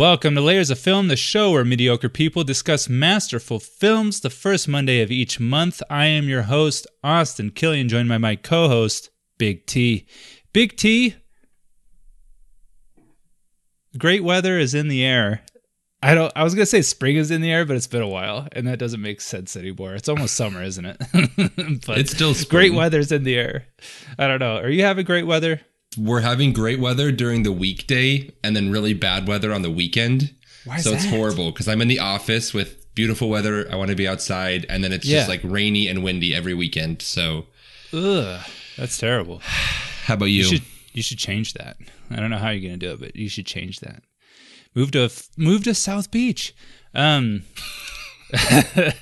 welcome to Layers of Film, the show where mediocre people discuss masterful films the first Monday of each month. I am your host, Austin Killian, joined by my co host, Big T. Big T, great weather is in the air. I don't. I was gonna say spring is in the air, but it's been a while, and that doesn't make sense anymore. It's almost summer, isn't it? but it's still spring. great weather's in the air. I don't know. Are you having great weather? We're having great weather during the weekday and then really bad weather on the weekend. Why so that? it's horrible because I'm in the office with beautiful weather. I want to be outside, and then it's Yeah. just like rainy and windy every weekend. So, Ugh, that's terrible. how about you? You should you should change that. I don't know how you're gonna do it, but you should change that. Move to move to South Beach. Um,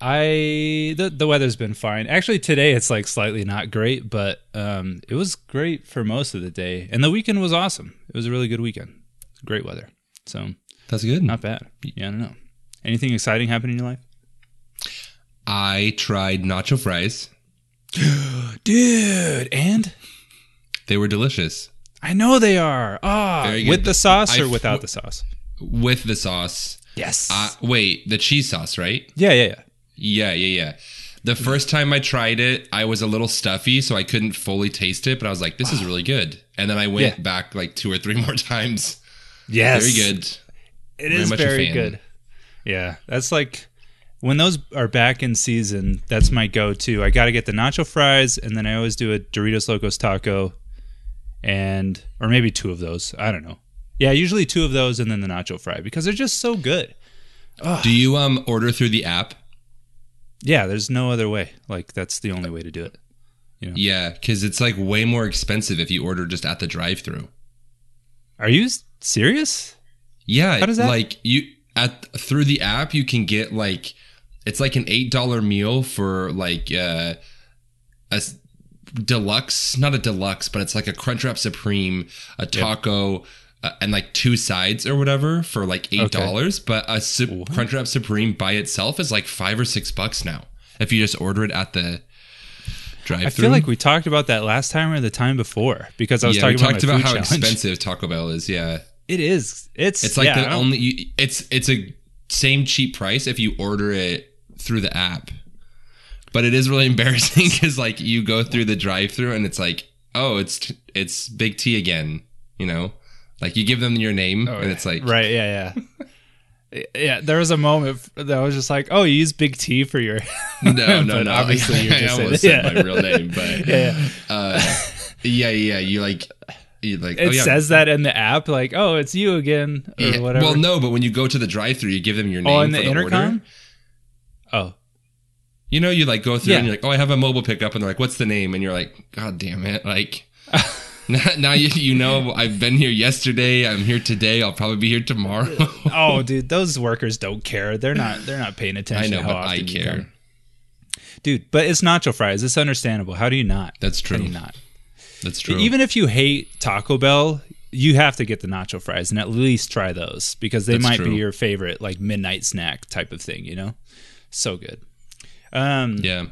I the the weather's been fine. Actually, today it's like slightly not great, but um, it was great for most of the day, and the weekend was awesome. It was a really good weekend. Great weather, so That's good. not bad. Yeah, I don't know. Anything exciting happen in your life, I tried nacho fries. dude? And They were delicious I know they are. Ah, good. with the sauce or I- without the sauce? with the sauce. Yes. Uh, wait, the cheese sauce, right? yeah, yeah, yeah. Yeah, yeah, yeah. The first time I tried it, I was a little stuffy, so I couldn't fully taste it, but I was like, this is really good. And then I went Yeah. back like two or three more times. Yes. Very good. It Very is very good. Yeah, that's like when those are back in season. That's my go-to. I got to get the nacho fries, and then I always do a Doritos Locos taco, and or maybe two of those. I don't know. Yeah, usually two of those, and then the nacho fry because they're just so good. Do you um order through the app? Yeah, there's no other way. Like that's the only way to do it. Yeah, because it's like way more expensive if you order just at the drive-through. Are you serious? Yeah, How does that- like you at through the app you can get like it's like an eight dollar meal for like uh a deluxe, not a deluxe, but it's like a Crunchwrap Supreme, a taco. Uh, and like two sides or whatever for like eight dollars, but a Su- Crunchwrap Supreme by itself is like five or six bucks now. If you just order it at the drive-through, I feel like we talked about that last time or the time before because I was yeah, talking about, about how challenge. expensive Taco Bell is. Yeah, It is. It's It's like yeah, the only you, it's it's a same cheap price if you order it through the app. But it is really embarrassing cuz like you go through the drive-through and it's like, "Oh, it's it's Big T again," you know? Like you give them your name and it's like Oh, right yeah yeah yeah there was a moment that I was just like oh you use big t for your no, no, But no. obviously you're I just almost saying- said yeah. my real name, but yeah uh yeah, yeah, you like you like it oh, yeah. says that in the app like oh it's you again or Yeah. whatever Well, no, but when you go to the drive-through, you give them your name oh in for the order. intercom oh You know, you like go through Yeah. and you're like, oh, I have a mobile pickup, and they're like, what's the name? And you're like, God damn it! Like, now, now you you know I've been here yesterday. I'm here today. I'll probably be here tomorrow. oh dude those workers don't care they're not they're not paying attention. I know, to how but I care. dude but it's nacho fries it's understandable how do you not That's true. how do you not That's true. Even if you hate Taco Bell, you have to get the nacho fries and at least try those because they That's might true. be your favorite like midnight snack type of thing, you know? So good. Um yeah.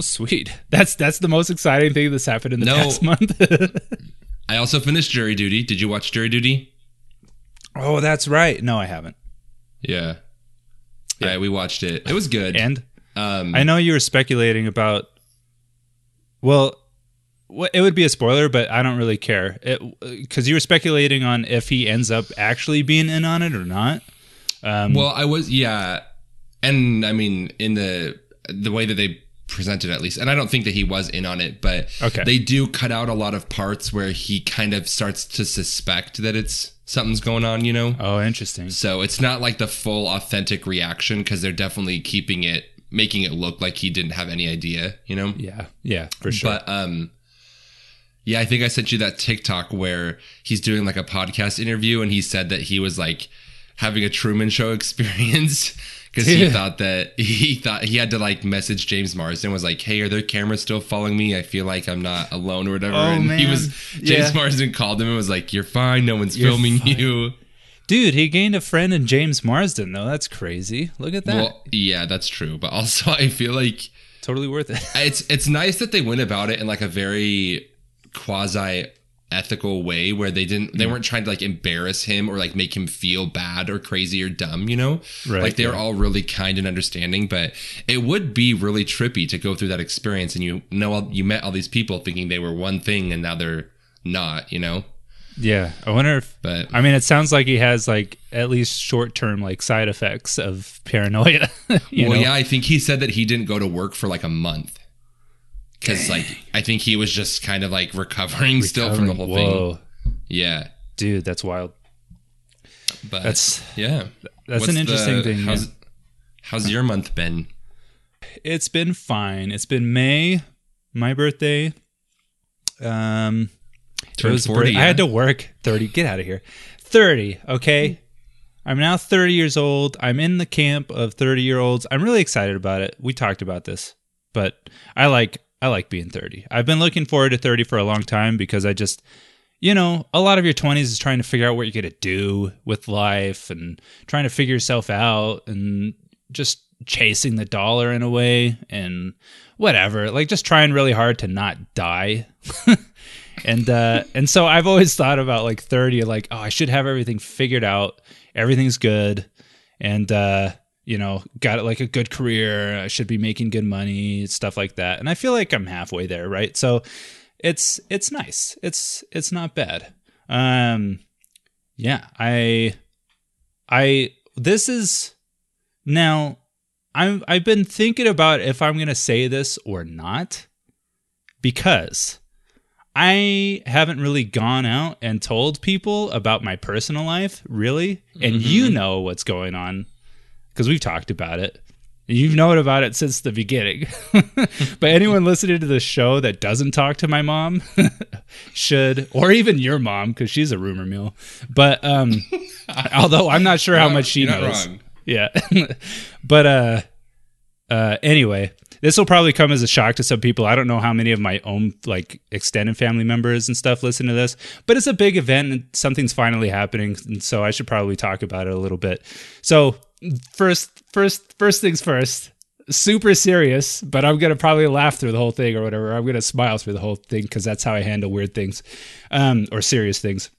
Well, sweet. That's that's the most exciting thing that's happened in the No. past month. I also finished Jury Duty. Did you watch Jury Duty? oh, that's right. No, I haven't. Yeah. Yeah, we watched it. It was good. And um, I know you were speculating about well, it would be a spoiler, but I don't really care. Because you were speculating on if he ends up actually being in on it or not. Um, Well, I was yeah, and I mean in the the way that they presented at least, and I don't think that he was in on it, but Okay. they do cut out a lot of parts where he kind of starts to suspect that it's something's going on, you know. oh, interesting. So it's not like the full authentic reaction because they're definitely keeping it, making it look like he didn't have any idea, you know. Yeah, yeah, for sure. But um yeah, I think I sent you that TikTok where he's doing like a podcast interview and he said that he was like having a Truman show experience because he thought that he thought he had to like message James Marsden was like, "Hey, are there cameras still following me? I feel like I'm not alone or whatever." Oh, and he man. was James Yeah. Marsden called him and was like, "You're fine. No one's You're filming fine. you." Dude, he gained a friend in James Marsden, though. That's crazy. Look at that. Well, yeah, that's true, but also I feel like totally worth it. it's it's nice that they went about it in like a very quasi ethical way where they didn't they Mm. weren't trying to like embarrass him or like make him feel bad or crazy or dumb you know Right, like they're yeah. all really kind and understanding but it would be really trippy to go through that experience and you know all- you met all these people thinking they were one thing and now they're not you know Yeah, I wonder if. but I mean, it sounds like he has like at least short term like side effects of paranoia. you well know? yeah i think he said that he didn't go to work for like a month because like i think he was just kind of like recovering, still from the whole Whoa, thing yeah dude, that's wild. but That's yeah that's What's an interesting the- thing. yeah. how's, how's your month been It's been fine. It's been May, my birthday. Um, it Turned was 40, I had to work thirty. Get out of here. Thirty. Okay. I'm now 30 years old. I'm in the camp of 30 year olds. I'm really excited about it. We talked about this, but I like I like being 30. I've been looking forward to 30 for a long time because I just you know, a lot of your 20s is trying to figure out what you're going to do with life and trying to figure yourself out and just chasing the dollar in a way and whatever. Like just trying really hard to not die. and uh and so I've always thought about like 30 like oh I should have everything figured out. Everything's good and uh you know, got like a good career, I should be making good money, stuff like that. And I feel like I'm halfway there, right? So it's it's nice. It's it's not bad. Um yeah, I I this is now I'm I've been thinking about if I'm going to say this or not because I haven't really gone out and told people about my personal life, really. And you know what's going on because we've talked about it. You've known about it since the beginning. but anyone listening to the show that doesn't talk to my mom should, or even your mom, because she's a rumor mill. But um, although I'm not sure how much she knows. Yeah. but uh uh anyway, this will probably come as a shock to some people. I don't know how many of my own like extended family members and stuff listen to this, but it's a big event and something's finally happening, and so I should probably talk about it a little bit. So, first first first things first. Super serious, but I'm gonna probably laugh through the whole thing or whatever. I'm gonna smile through the whole thing because that's how I handle weird things, um, or serious things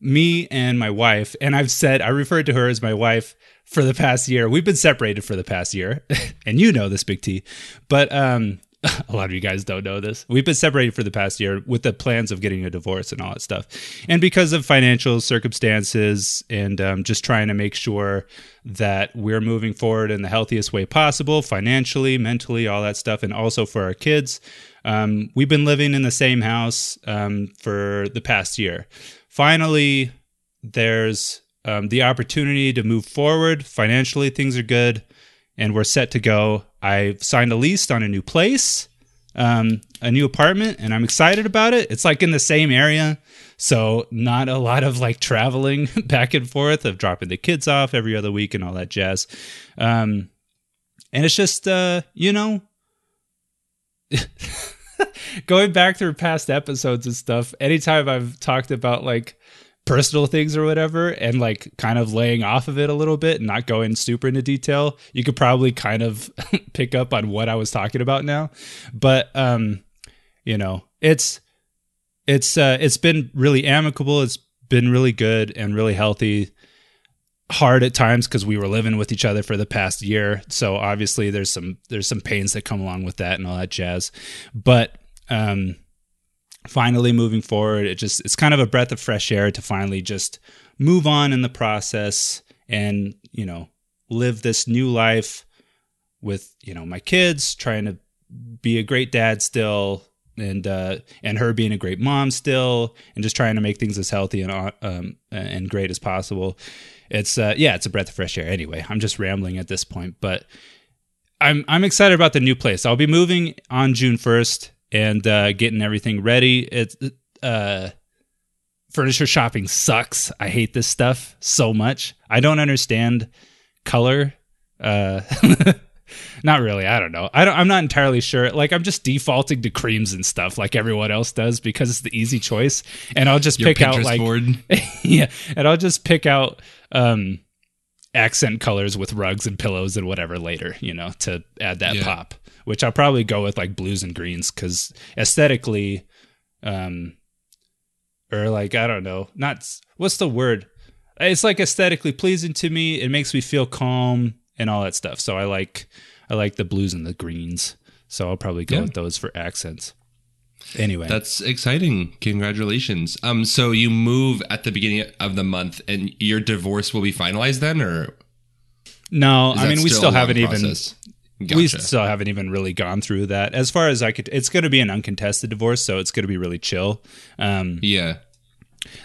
me and my wife, and I've said I referred to her as my wife for the past year. We've been separated for the past year, and you know this, Big T. But um, a lot of you guys don't know this. We've been separated for the past year with the plans of getting a divorce and all that stuff, and because of financial circumstances, and um, just trying to make sure that we're moving forward in the healthiest way possible, financially, mentally, all that stuff, and also for our kids. Um, we've been living in the same house um, for the past year finally there's um, the opportunity to move forward financially things are good and we're set to go. I've signed a lease on a new place um, a new apartment and i'm excited about it. It's like in the same area so not a lot of like traveling back and forth of dropping the kids off every other week and all that jazz. Um, and it's just uh, you know going back through past episodes and stuff, anytime I've talked about like personal things or whatever and like kind of laying off of it a little bit and not going super into detail, you could probably kind of pick up on what I was talking about now. But um, you know, it's it's uh it's been really amicable, it's been really good and really healthy. Hard at times because we were living with each other for the past year. So obviously there's some there's some pains that come along with that and all that jazz. But um finally moving forward it just it's kind of a breath of fresh air to finally just move on in the process and you know live this new life with you know my kids trying to be a great dad still and uh and her being a great mom still and just trying to make things as healthy and uh, um and great as possible. It's uh yeah it's a breath of fresh air. Anyway i'm just rambling at this point but i'm i'm excited about the new place. I'll be moving on june 1st and uh getting everything ready. It's uh furniture shopping sucks. I hate this stuff so much. I don't understand color uh not really. I don't know. I don't i'm not entirely sure. Like i'm just defaulting to creams and stuff like everyone else does because it's the easy choice. And i'll just Your pick out like board. yeah, and I'll just pick out um accent colors with rugs and pillows and whatever later, you know, to add that Yeah. pop. Which I'll probably go with like blues and greens because aesthetically, um, or like I don't know, not what's the word? It's like aesthetically pleasing to me. It makes me feel calm and all that stuff. So I like I like the blues and the greens. So I'll probably go Yeah. with those for accents. Anyway, That's exciting. Congratulations. Um, so you move at the beginning of the month, and your divorce will be finalized then, or no, I mean we still haven't even process? we still haven't even really gone through that. As far as I could, it's going to be an uncontested divorce, so it's going to be really chill. Um, yeah.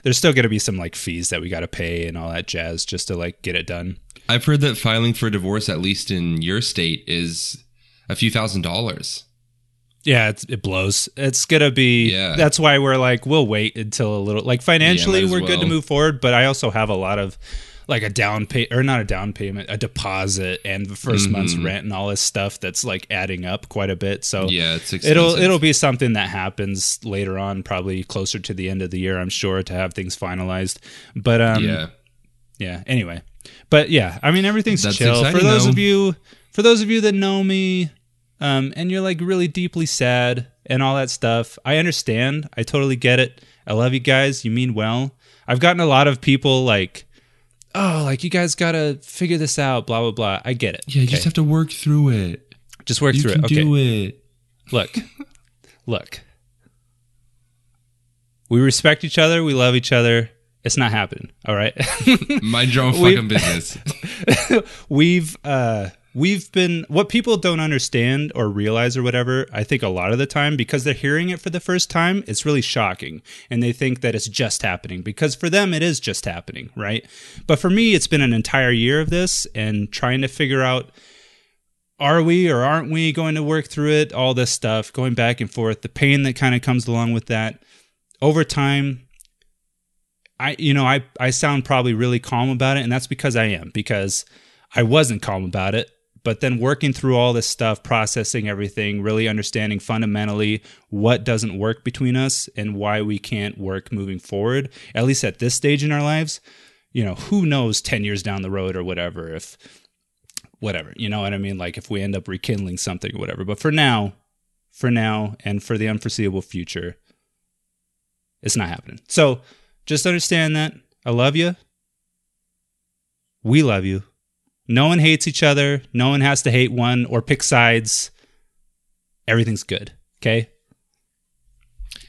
there's still going to be some like fees that we got to pay and all that jazz just to like get it done. I've heard that filing for divorce, at least in your state, is a few thousand dollars. Yeah, it's, it blows. It's gonna be. Yeah. That's why we're like, we'll wait until a little. Like financially, as we're good to move forward, but I also have a lot of like a down pay or not a down payment, a deposit, and the 1st month's rent and all this stuff that's like adding up quite a bit. So Mm-hmm. Yeah, it's expensive. it'll it'll be something that happens later on, probably closer to the end of the year. I'm sure to have things finalized. But um, yeah. yeah anyway but yeah i mean everything's That's chill for those though. of you for those of you that know me um and you're like really deeply sad and all that stuff i understand i totally get it i love you guys you mean well i've gotten a lot of people like oh like you guys gotta figure this out blah blah blah. I get it. Yeah, you Okay. just have to work through it. just work You through it. okay do it. look. Look. We respect each other. We love each other. It's not happening. All right? Mind your own fucking business. we've uh we've been what people don't understand or realize or whatever i think a lot of the time because they're hearing it for the first time it's really shocking. And they think that it's just happening because for them it is just happening right? But for me it's been an entire year of this and trying to figure out are we or aren't we going to work through it? All this stuff going back and forth the pain that kind of comes along with that. Over time I you know I I sound probably really calm about it and that's because I am because I wasn't calm about it but then working through all this stuff processing everything really understanding fundamentally what doesn't work between us and why we can't work moving forward at least at this stage in our lives you know who knows 10 years down the road or whatever if whatever you know what I mean like if we end up rekindling something or whatever but for now for now and for the unforeseeable future it's not happening so just understand that. I love you. We love you. No one hates each other. No one has to hate one or pick sides. Everything's good. Okay.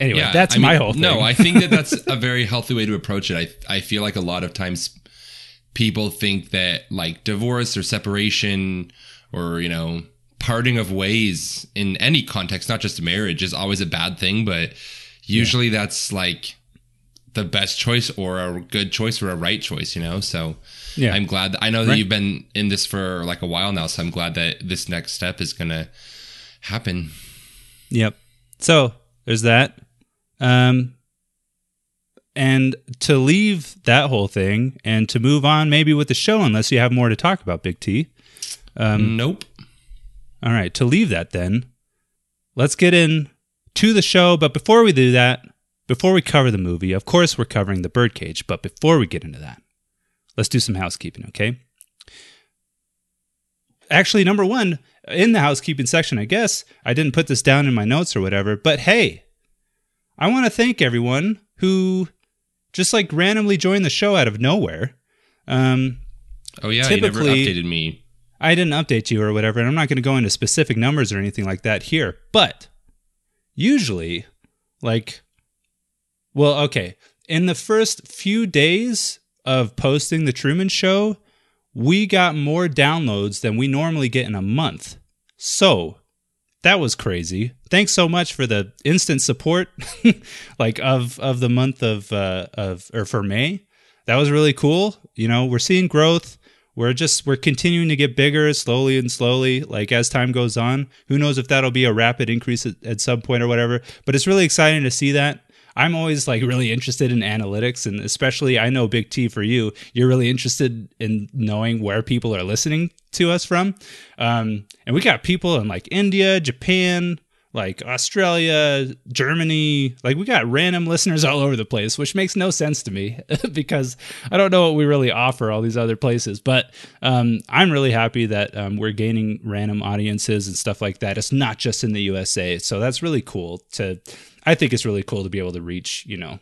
Anyway, that's I my mean, whole thing. No, I think that that's a very healthy way to approach it. I I feel like a lot of times people think that like divorce or separation or you know parting of ways in any context, not just marriage, is always a bad thing. But usually that's like the best choice or a good choice or a right choice. You know, so yeah. I'm glad. That, I know that Right. you've been in this for like a while now, so I'm glad that this next step is gonna happen. Yep. So there's that. Um, and to leave that whole thing and to move on maybe with the show, unless you have more to talk about, Big T. Um, nope. All right, to leave that then, let's get in to the show. But before we do that, before we cover the movie, of course we're covering the birdcage. But before we get into that, let's do some housekeeping, okay? Actually, number one, in the housekeeping section, I guess I didn't put this down in my notes or whatever, but hey, I want to thank everyone who just like randomly joined the show out of nowhere. Um, Oh yeah, you never updated me. I didn't update you or whatever, and I'm not going to go into specific numbers or anything like that here. But usually, like, well, okay, in the first few days of posting the Truman Show, we got more downloads than we normally get in a month. So that was crazy. Thanks so much for the instant support, like of of the month of uh, of or for May. That was really cool. You know, we're seeing growth we're just we're continuing to get bigger slowly and slowly like as time goes on who knows if that'll be a rapid increase at, at some point or whatever but it's really exciting to see that i'm always like really interested in analytics and especially i know big t for you you're really interested in knowing where people are listening to us from um, and we got people in like india japan like Australia, Germany, like we got random listeners all over the place, which makes no sense to me because I don't know what we really offer all these other places. But um, I'm really happy that um, we're gaining random audiences and stuff like that. It's not just in the USA, so that's really cool. To I think it's really cool to be able to reach you know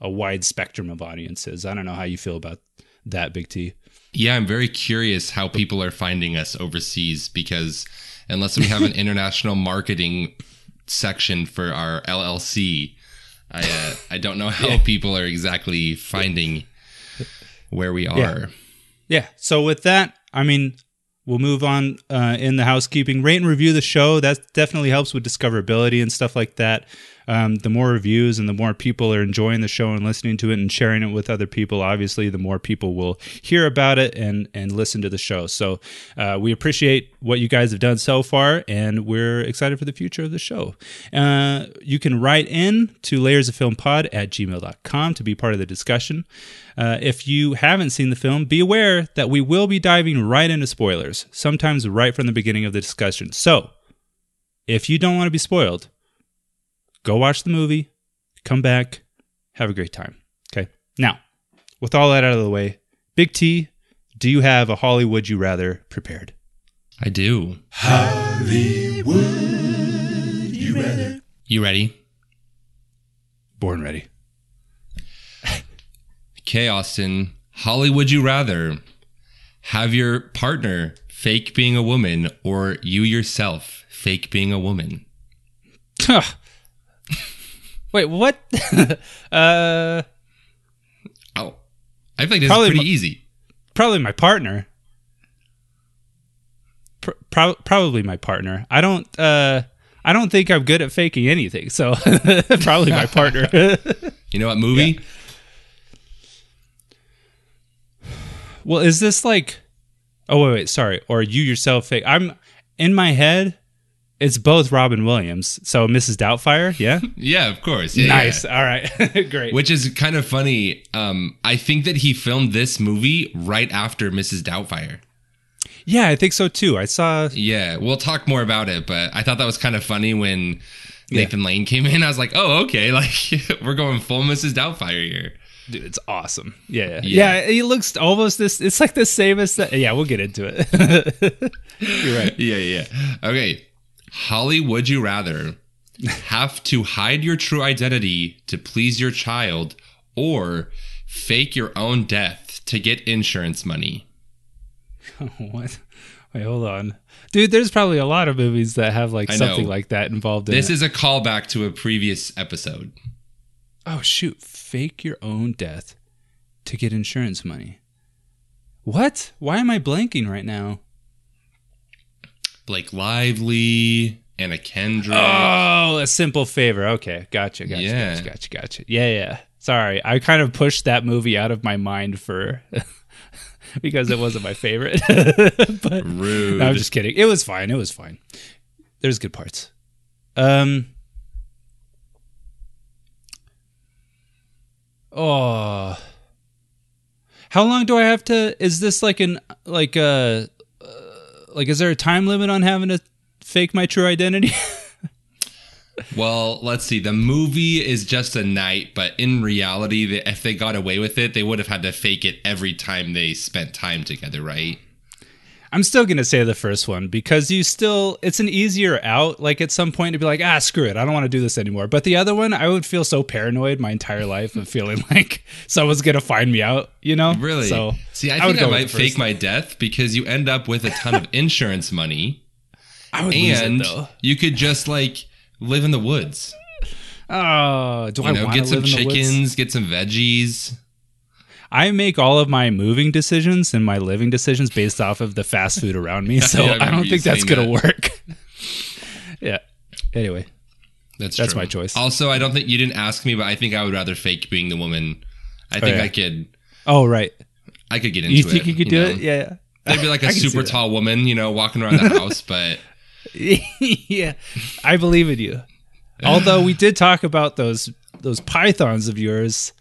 a wide spectrum of audiences. I don't know how you feel about that, Big T. Yeah, I'm very curious how people are finding us overseas because unless we have an international marketing section for our LLC, I uh, I don't know how people are exactly finding where we are. Yeah. So with that, I mean, we'll move on uh, in the housekeeping. Rate and review the show. That definitely helps with discoverability and stuff like that. Um, the more reviews and the more people are enjoying the show and listening to it and sharing it with other people, obviously, the more people will hear about it and and listen to the show. So uh, we appreciate what you guys have done so far, and we're excited for the future of the show. Uh, you can write in to layers of film pod at gmail.com to be part of the discussion. Uh, if you haven't seen the film, be aware that we will be diving right into spoilers, sometimes right from the beginning of the discussion. So, if you don't want to be spoiled, go watch the movie, come back, have a great time. Okay. Now, with all that out of the way, Big T, do you have a Hollywood you rather prepared? I do. Hollywood, you rather. You ready? Born ready. Okay, Austin. Hollywood you rather have your partner fake being a woman or you yourself fake being a woman? Wait, what? uh, Oh, I think this Probably is pretty mo- easy. probably my partner. Pr- pro- probably my partner. I don't. Uh, I don't think I'm good at faking anything. So probably my partner. You know what movie? well, is this like? Oh wait, wait, sorry. Or you yourself fake? I'm in my head. It's both Robin Williams. So Mrs. Doubtfire. Yeah. Yeah, of course. Yeah, nice. yeah. All right. Great. Which is kind of funny. Um, I think that he filmed this movie right after Mrs. Doubtfire. yeah, I think so too. I saw. Yeah, we'll talk more about it, but I thought that was kind of funny when Nathan Lane came in. I was like, oh, okay, like we're going full Mrs. Doubtfire here. Dude, it's awesome. Yeah, yeah, Yeah. yeah. He looks almost this. It's like the same as that. Yeah, we'll get into it. You're right. Yeah, yeah. Okay. Holly, would you rather have to hide your true identity to please your child or fake your own death to get insurance money? what? Wait, hold on, dude. There's probably a lot of movies that have like I something know. like that involved in This it. is a callback to a previous episode. oh shoot! Fake your own death to get insurance money. What? Why am I blanking right now? Blake Lively, Anna Kendrick. Oh, a simple favor. Okay, gotcha, gotcha, Yeah. gotcha, gotcha, gotcha. Yeah, yeah. Sorry, I kind of pushed that movie out of my mind for because it wasn't my favorite. but Rude. no, I'm just kidding. It was fine. It was fine. There's good parts. Um. Oh. How long do I have to? Is this like an like a like? Is there a time limit on having to fake my true identity? Well, let's see. The movie is just a night, but in reality, if they got away with it, they would have had to fake it every time they spent time together, right? I'm still gonna say the first one because you still it's an easier out. Like at some point to be like, ah, screw it, I don't want to do this anymore. But the other one, I would feel so paranoid my entire life of feeling like someone's gonna find me out. You know? Really? So see, I, I think I, might fake first. my death because you end up with a ton of insurance money, I would lose and it though. you could just like live in the woods. Oh, do You I know, get some chickens, get some veggies. I make all of my moving decisions and my living decisions based off of the fast food around me. So Yeah, I I, don't think that's gonna work. yeah. Anyway, That's That's true. my choice. Also, I don't think you didn't ask me, but I think I would rather fake being the woman. I think oh, yeah. I could. oh right, I could get into it. you it. think you could do know? it? Yeah. yeah. Maybe like a I can see super tall woman, you know, walking around the house, but yeah, I believe in you. Although we did talk about those those pythons of yours,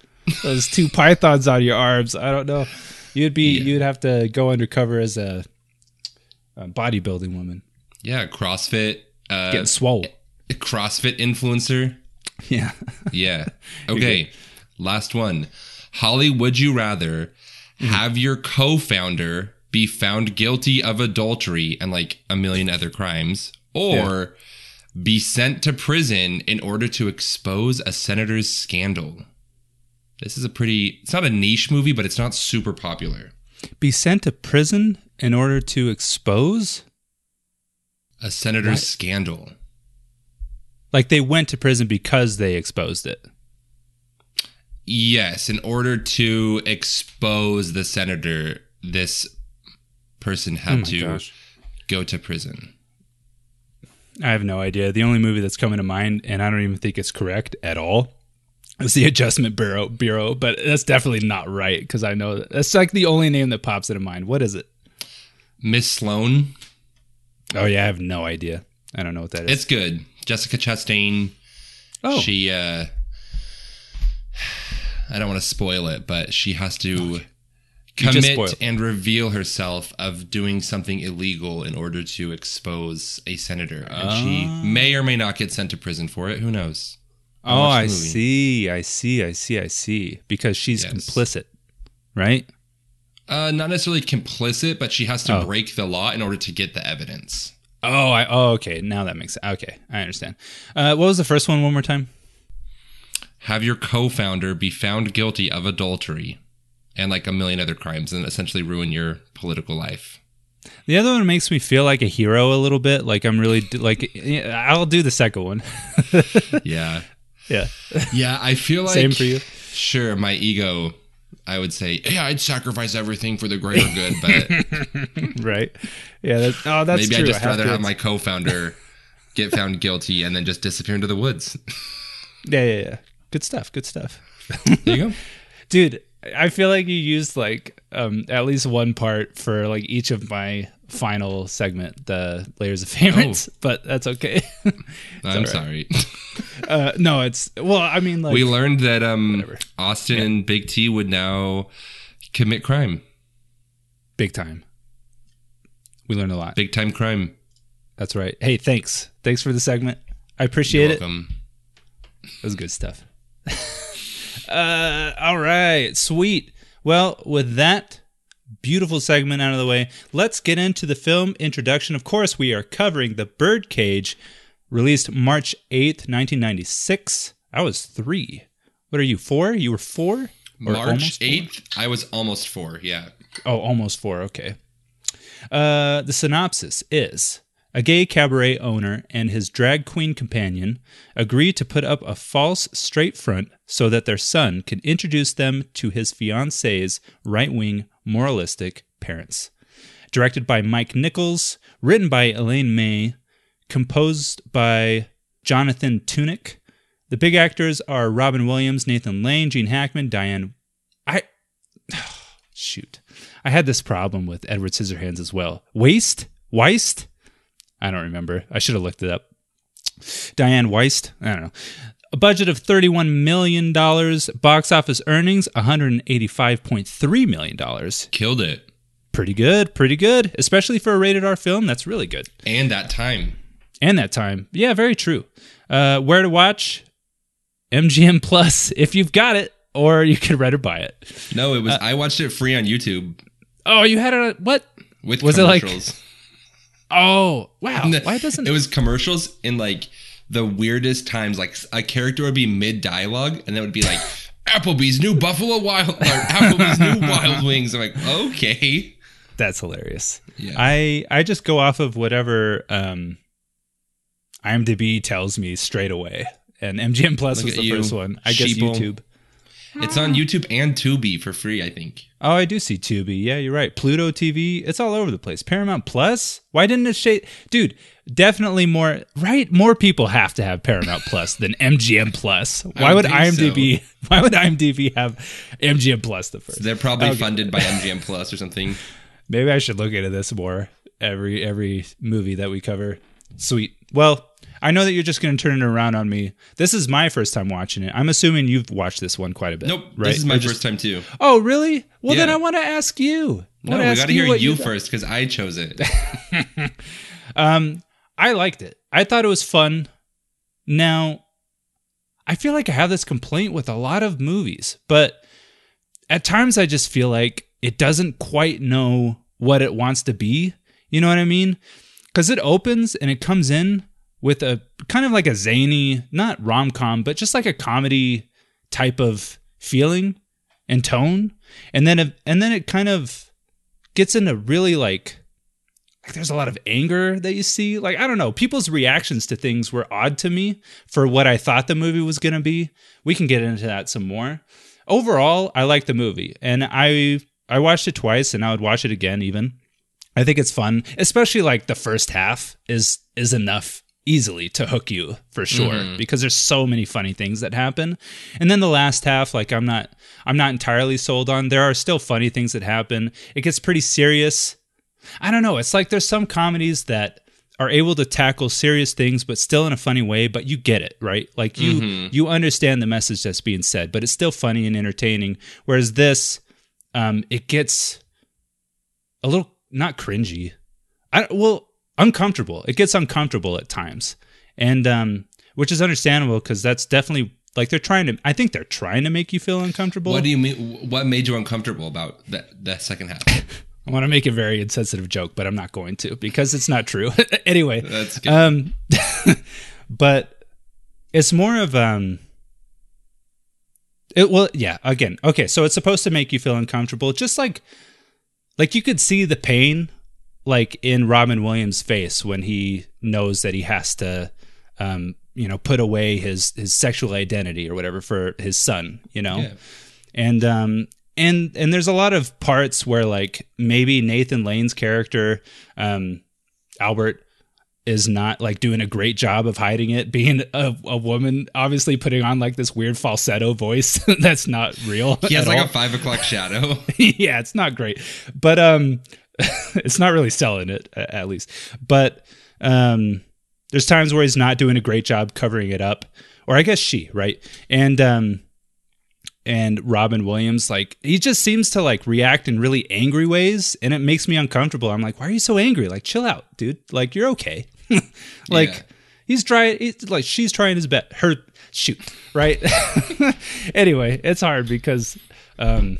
those two pythons on your arms. I don't know. You'd be Yeah. you'd have to go undercover as a, a bodybuilding woman, yeah, CrossFit, uh, getting swole. CrossFit influencer. Yeah. Yeah. Okay. Last one. Holly, would you rather Mm-hmm. have your co-founder be found guilty of adultery and like a million other crimes, or be sent to prison in order to expose a senator's scandal? This is a pretty. It's not a niche movie, but it's not super popular. Be sent to prison in order to expose? A senator's scandal. Like they went to prison because they exposed it. Yes, in order to expose the senator, this person Oh had my to gosh. go to prison. I have no idea. The only movie that's coming to mind, and I don't even think it's correct at all, is the Adjustment Bureau. Bureau, but that's definitely not right because I know that, that's like the only name that pops into mind. What is it? Miss Sloane. Oh yeah, I have no idea. I don't know what that is. It's good. Jessica Chastain. oh, She. uh I don't want to spoil it, but she has to just commit and reveal herself of doing something illegal in order to expose a senator, and she Ah. may or may not get sent to prison for it. Who knows? Oh, I movie. see. I see. I see. I see. Because she's Yes. complicit, right? Uh, not necessarily complicit, but she has to Oh. break the law in order to get the evidence. Oh, I. Oh, okay. Now that makes sense. Okay, I understand. Uh, what was the first one? One more time. Have your co-founder be found guilty of adultery and like a million other crimes, and essentially ruin your political life. The other one makes me feel like a hero a little bit. Like I'm really like. I'll do the second one. Yeah, yeah. yeah. I feel like Same for you. Sure, my ego. I would say, yeah, I'd sacrifice everything for the greater good, but right? Yeah. That, oh, that's maybe true. I'd just I rather to- have my co-founder get found guilty and then just disappear into the woods. Yeah, yeah, yeah. Good stuff. Good stuff, There you go. dude. I feel like you used like um at least one part for like each of my final segment, the layers of favorites. But that's okay. I'm right. sorry. uh, no, it's well. I mean, like we learned that um, Whatever. Austin and Big T would now commit crime, big time. We learned a lot. big time crime. That's right. Hey, thanks. Thanks for the segment. I appreciate it. Welcome. That was good stuff. uh, all right, sweet. Well, with that beautiful segment out of the way, let's get into the film introduction. Of course, we are covering The Birdcage, released March 8th, 1996. I was three. What are you, four? You were four? Or March almost four? 8th, I was almost four. Yeah. Oh, almost four. Okay. Uh, the synopsis is a gay cabaret owner and his drag queen companion agree to put up a false straight front so that their son can introduce them to his fiance's right wing moralistic parents. Directed by Mike Nichols, written by Elaine May, composed by Jonathan Tunick. The big actors are Robin Williams, Nathan Lane, Gene Hackman, Diane. I shoot. I had this problem with Edward Scissorhands as well. Waste? Weist? I don't remember. I should have looked it up. Diane Weist? I don't know. A budget of $31 million. Box office earnings $185.3 million. Killed it. Pretty good. Pretty good. Especially for a rated R film. That's really good. And that time. And that time. Yeah, very true. Uh, where to watch? MGM Plus if you've got it, or you could rent or buy it. No, it was. Uh, I watched it free on YouTube Oh, you had it on what? with Was it like- commercials. Oh, wow. Why doesn't it was commercials in like the weirdest times? Like a character would be mid dialogue, and then it would be like Applebee's new Buffalo Wild or Applebee's new Wild Wings. I'm like, okay, That's hilarious. Yeah. I I just go off of whatever um IMDb tells me straight away. And MGM Plus Look was the you, first one. I guess sheeple. YouTube. It's on mm. YouTube and Tubi for free. I think. Oh, I do see Tubi. Yeah, you're right. Pluto TV. It's all over the place. Paramount Plus. Why didn't it shade? Dude, definitely more. Right, more people have to have Paramount Plus than MGM Plus. Why would would think IMDb? Why would IMDb have MGM Plus the first? They're probably Okay. funded by MGM Plus or something. Maybe I should look into this more. Every every movie that we cover. Sweet. Well, I know that you're just going to turn it around on me. This is my first time watching it. I'm assuming you've watched this one quite a bit. Nope, right? this is my Or just- first time too. Oh, really? Well, then I want to ask you. No, we got to hear what you first because I chose it. Um, I liked it. I thought it was fun. Now, I feel like I have this complaint with a lot of movies, but at times I just feel like it doesn't quite know what it wants to be. You know what I mean? Because it opens and it comes in with a kind of like a zany, not rom com, but just like a comedy type of feeling and tone, and then it, and then it kind of gets into really like like there's a lot of anger that you see. Like I don't know, people's reactions to things were odd to me for what I thought the movie was going to be. We can get into that some more. Overall, I like the movie, and I I watched it twice, and I would watch it again even. I think it's fun, especially like the first half is is enough easily to hook you for sure because there's so many funny things that happen. And then the last half like I'm not I'm not entirely sold on. There are still funny things that happen. It gets pretty serious. I don't know, it's like there's some comedies that are able to tackle serious things but still in a funny way, but you get it, right? Like you you understand the message that's being said, but it's still funny and entertaining. Whereas this um it gets a little not cringy. I well uncomfortable. It gets uncomfortable at times, and um, which is understandable because that's definitely like they're trying to. I think they're trying to make you feel uncomfortable. What do you mean? What made you uncomfortable about that that second half? I want to make a very insensitive joke, but I'm not going to because it's not true. anyway, That's good. um, but it's more of um. It well, yeah. Again, okay. So it's supposed to make you feel uncomfortable, just like, like you could see the pain, like in Robin Williams' face when he knows that he has to, um, you know, put away his his sexual identity or whatever for his son. You know, Yeah. and um and and there's a lot of parts where like maybe Nathan Lane's character um Albert is not like doing a great job of hiding it being a, a woman obviously putting on like this weird falsetto voice that's not real He has like all. a five o'clock shadow. yeah, it's not great, but um, it's not really selling it at least. But um, there's times where he's not doing a great job covering it up, or I guess she, right? And um, and Robin Williams, like he just seems to like react in really angry ways, and it makes me uncomfortable. I'm like, why are you so angry? Like, chill out, dude. Like, you're okay. like. Yeah. He's trying. He's like she's trying his best. Her shoot right. anyway, it's hard because um,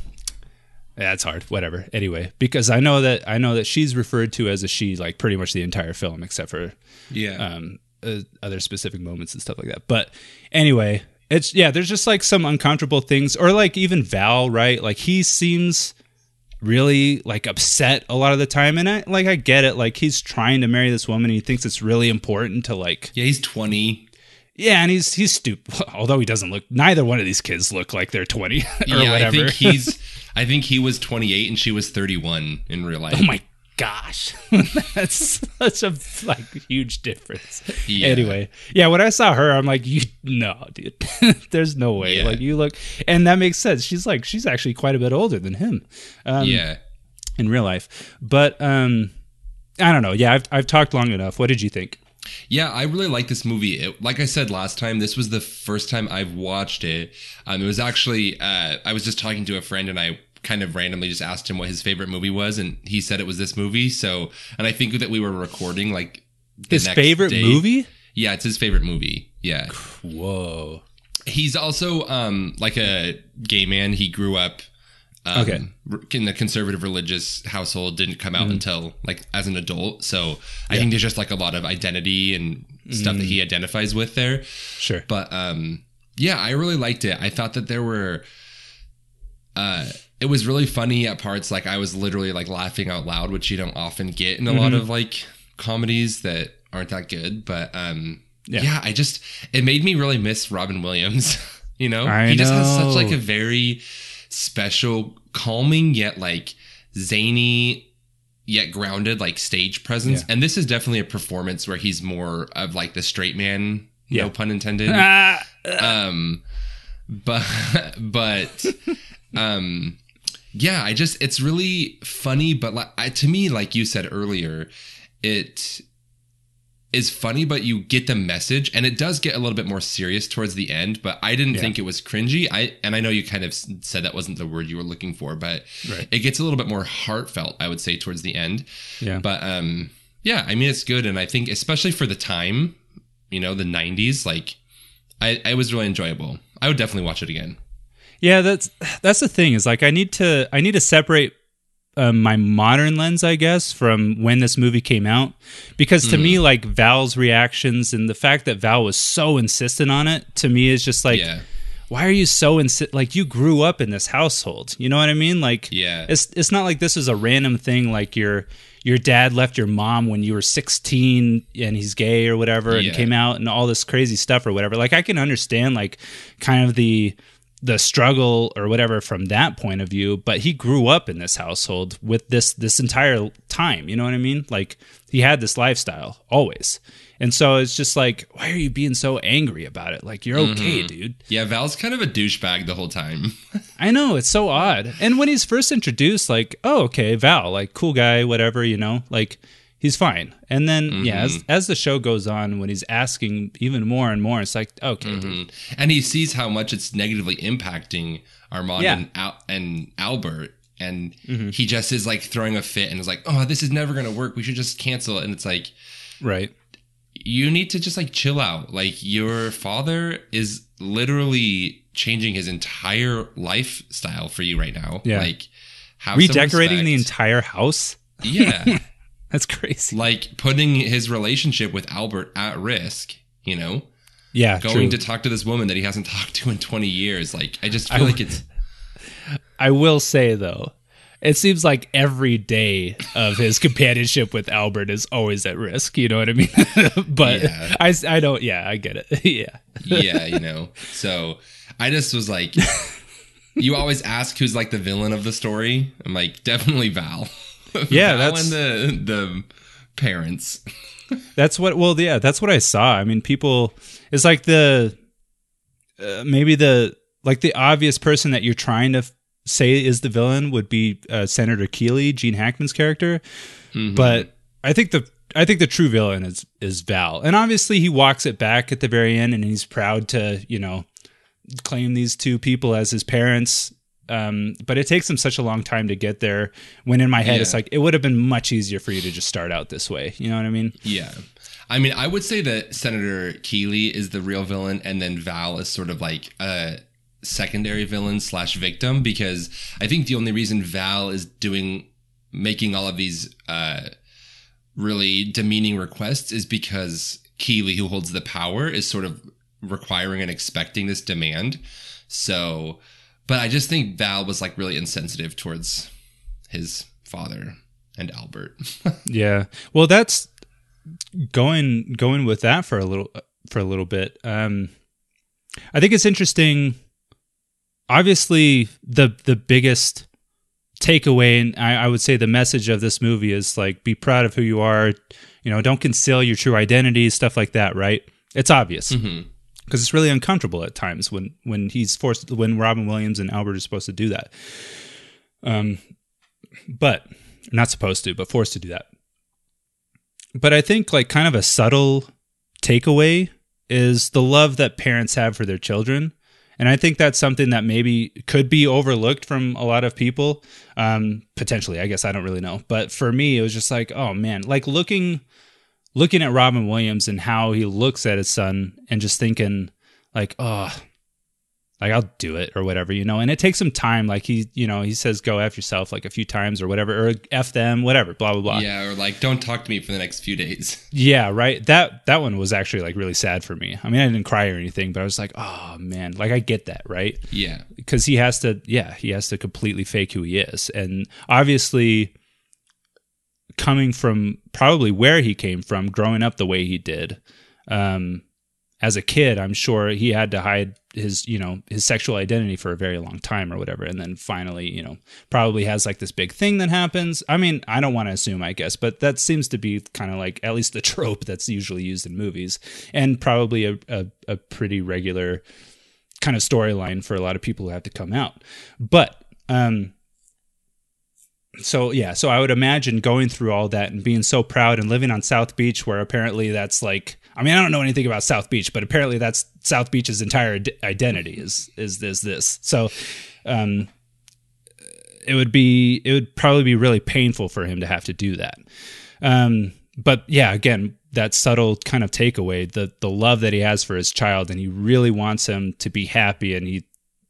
yeah, it's hard. Whatever. Anyway, because I know that I know that she's referred to as a she like pretty much the entire film, except for yeah. um, uh, other specific moments and stuff like that. But anyway, it's yeah. There's just like some uncomfortable things, or like even Val, right? Like he seems really like upset a lot of the time, and I like I get it. Like he's trying to marry this woman, and he thinks it's really important to like yeah, he's 20. Yeah, and he's he's stupid. Although he doesn't look. Neither one of these kids look like they're 20 or yeah, whatever. I think he's I think he was 28 and she was 31 in real life. Oh my gosh, that's such a like huge difference. Yeah. Anyway, yeah, when I saw her, I'm like, you no, dude, there's no way. Yeah. Like you look, and that makes sense. She's like, she's actually quite a bit older than him, um, yeah. in real life. But um, I don't know. Yeah, I've I've talked long enough. What did you think? Yeah, I really like this movie. It, like I said last time, this was the first time I've watched it. Um, it was actually uh, I was just talking to a friend and I kind of randomly just asked him what his favorite movie was, and he said it was this movie. So, and I think that we were recording like His favorite day. movie? Yeah, it's his favorite movie. Yeah, Whoa. he's also um like a gay man. He grew up. Um, Okay. In the conservative religious household, didn't come out Mm-hmm. until like as an adult. So I think there's just like a lot of identity and stuff that Mm. he identifies with there. Sure. But um, yeah, I really liked it. I thought that there were, uh, it was really funny at parts. Like I was literally like laughing out loud, which you don't often get in a lot Mm-hmm. of like comedies that aren't that good. But um, Yeah. yeah. I just it made me really miss Robin Williams. you know, I he just has such like a very special, calming yet like zany yet grounded like stage presence. Yeah. And this is definitely a performance where he's more of like the straight man. Yeah. No pun intended um but but um yeah i just it's really funny but like I, to me like you said earlier it is funny but you get the message and it does get a little bit more serious towards the end but i didn't Yeah. think it was cringy i and i know you kind of said that wasn't the word you were looking for but Right. it gets a little bit more heartfelt i would say towards the end yeah. but um yeah i mean it's good and i think especially for the time you know the 90s like i I was really enjoyable i would definitely watch it again Yeah, that's that's the thing is like I need to I need to separate um, my modern lens, I guess, from when this movie came out, because to me, like Val's reactions and the fact that Val was so insistent on it, to me is just like, yeah why are you so insistent? like you grew up in this household? You know what I mean? Like, Yeah. it's it's not like this is a random thing. Like your your dad left your mom when you were 16 and he's gay or whatever and Yeah. came out and all this crazy stuff or whatever. Like I can understand like kind of the the struggle or whatever from that point of view but he grew up in this household with this this entire time you know what i mean? Like he had this lifestyle always. And so it's just like why are you being so angry about it? Like you're okay mm-hmm. dude. Yeah, Val's kind of a douchebag the whole time. i know it's so odd. And when he's first introduced like oh okay val like cool guy whatever you know? Like he's fine and then yeah as, mm-hmm. as the show goes on when he's asking even more and more it's like okay dude. and he sees how much it's negatively impacting Armand Yeah. and, Al- and Albert. And mm-hmm. he just is like throwing a fit and is like, oh, this is never going to work. We should just cancel it. And it's like, right you need to just like chill out. Like your father is literally changing his entire lifestyle for you right now. Yeah. Like have redecorating the entire house yeah. that's crazy like putting his relationship with Albert at risk, you know? yeah Going true. to talk to this woman that he hasn't talked to in 20 years. Like I just feel like it's I will say though, it seems like every day of his companionship with Albert is always at risk. You know what I mean? but Yeah. I, I don't. Yeah, I get it. yeah, yeah, you know. So I just was like, you always ask who's like the villain of the story. I'm like, definitely Val. Yeah, Val that's- and the the parents. that's what. Well, yeah, that's what I saw. I mean, people. It's like the uh, maybe the like the obvious person that you're trying to f- say is the villain would be uh, Senator Keeley, Gene Hackman's character. but I think the I think the true villain is is Val, and obviously he walks it back at the very end, and he's proud to you know claim these two people as his parents. Um, but it takes them such a long time to get there. When in my head, it's like it would have been much easier for you to just start out this way. You know what I mean? Yeah. I mean, I would say that Senator Keeley is the real villain, and then Val is sort of like a secondary villain slash victim because I think the only reason Val is doing making all of these uh, really demeaning requests is because Keeley, who holds the power, is sort of requiring and expecting this demand. So, but I just think Val was like really insensitive towards his father and Albert. Yeah. Well, that's going going with that for a little for a little bit. Um, I think it's interesting. Obviously, the the biggest takeaway, and I, I would say the message of this movie is like be proud of who you are. You know, don't conceal your true identity, stuff like that. Right? It's obvious Mhm. Because it's really uncomfortable at times when when he's forced when Robin Williams and Albert are supposed to do that. Um, but not supposed to, but forced to do that. But I think like kind of a subtle takeaway is the love that parents have for their children. And I think that's something that maybe could be overlooked from a lot of people. Um, potentially, I guess I don't really know. But for me, it was just like, oh man, like looking looking at Robin Williams and how he looks at his son and just thinking like, oh, like I'll do it or whatever, you know. And it takes some time. Like he, you know, he says go f yourself like a few times or whatever, or f them, whatever, blah blah blah. Yeah, or like, don't talk to me for the next few days. Yeah, right. That that one was actually like really sad for me. I mean, I didn't cry or anything, but I was like, oh man, like I get that, right? Yeah. Because he has to, yeah, he has to completely fake who he is, and obviously, coming from probably where he came from, growing up the way he did, um, as a kid, I'm sure he had to hide his, you know, his sexual identity for a very long time or whatever, and then finally, you know, probably has like this big thing that happens. I mean, I don't want to assume, I guess, but that seems to be kind of like at least the trope that's usually used in movies, and probably a a, a pretty regular kind of storyline for a lot of people who have to come out. But um so yeah, so I would imagine going through all that and being so proud and living on South Beach where apparently that's like I mean I don't know anything about South Beach, but apparently that's South Beach's entire identity is is this this. So um it would be it would probably be really painful for him to have to do that. Um but yeah, again, that subtle kind of takeaway, the the love that he has for his child and he really wants him to be happy and he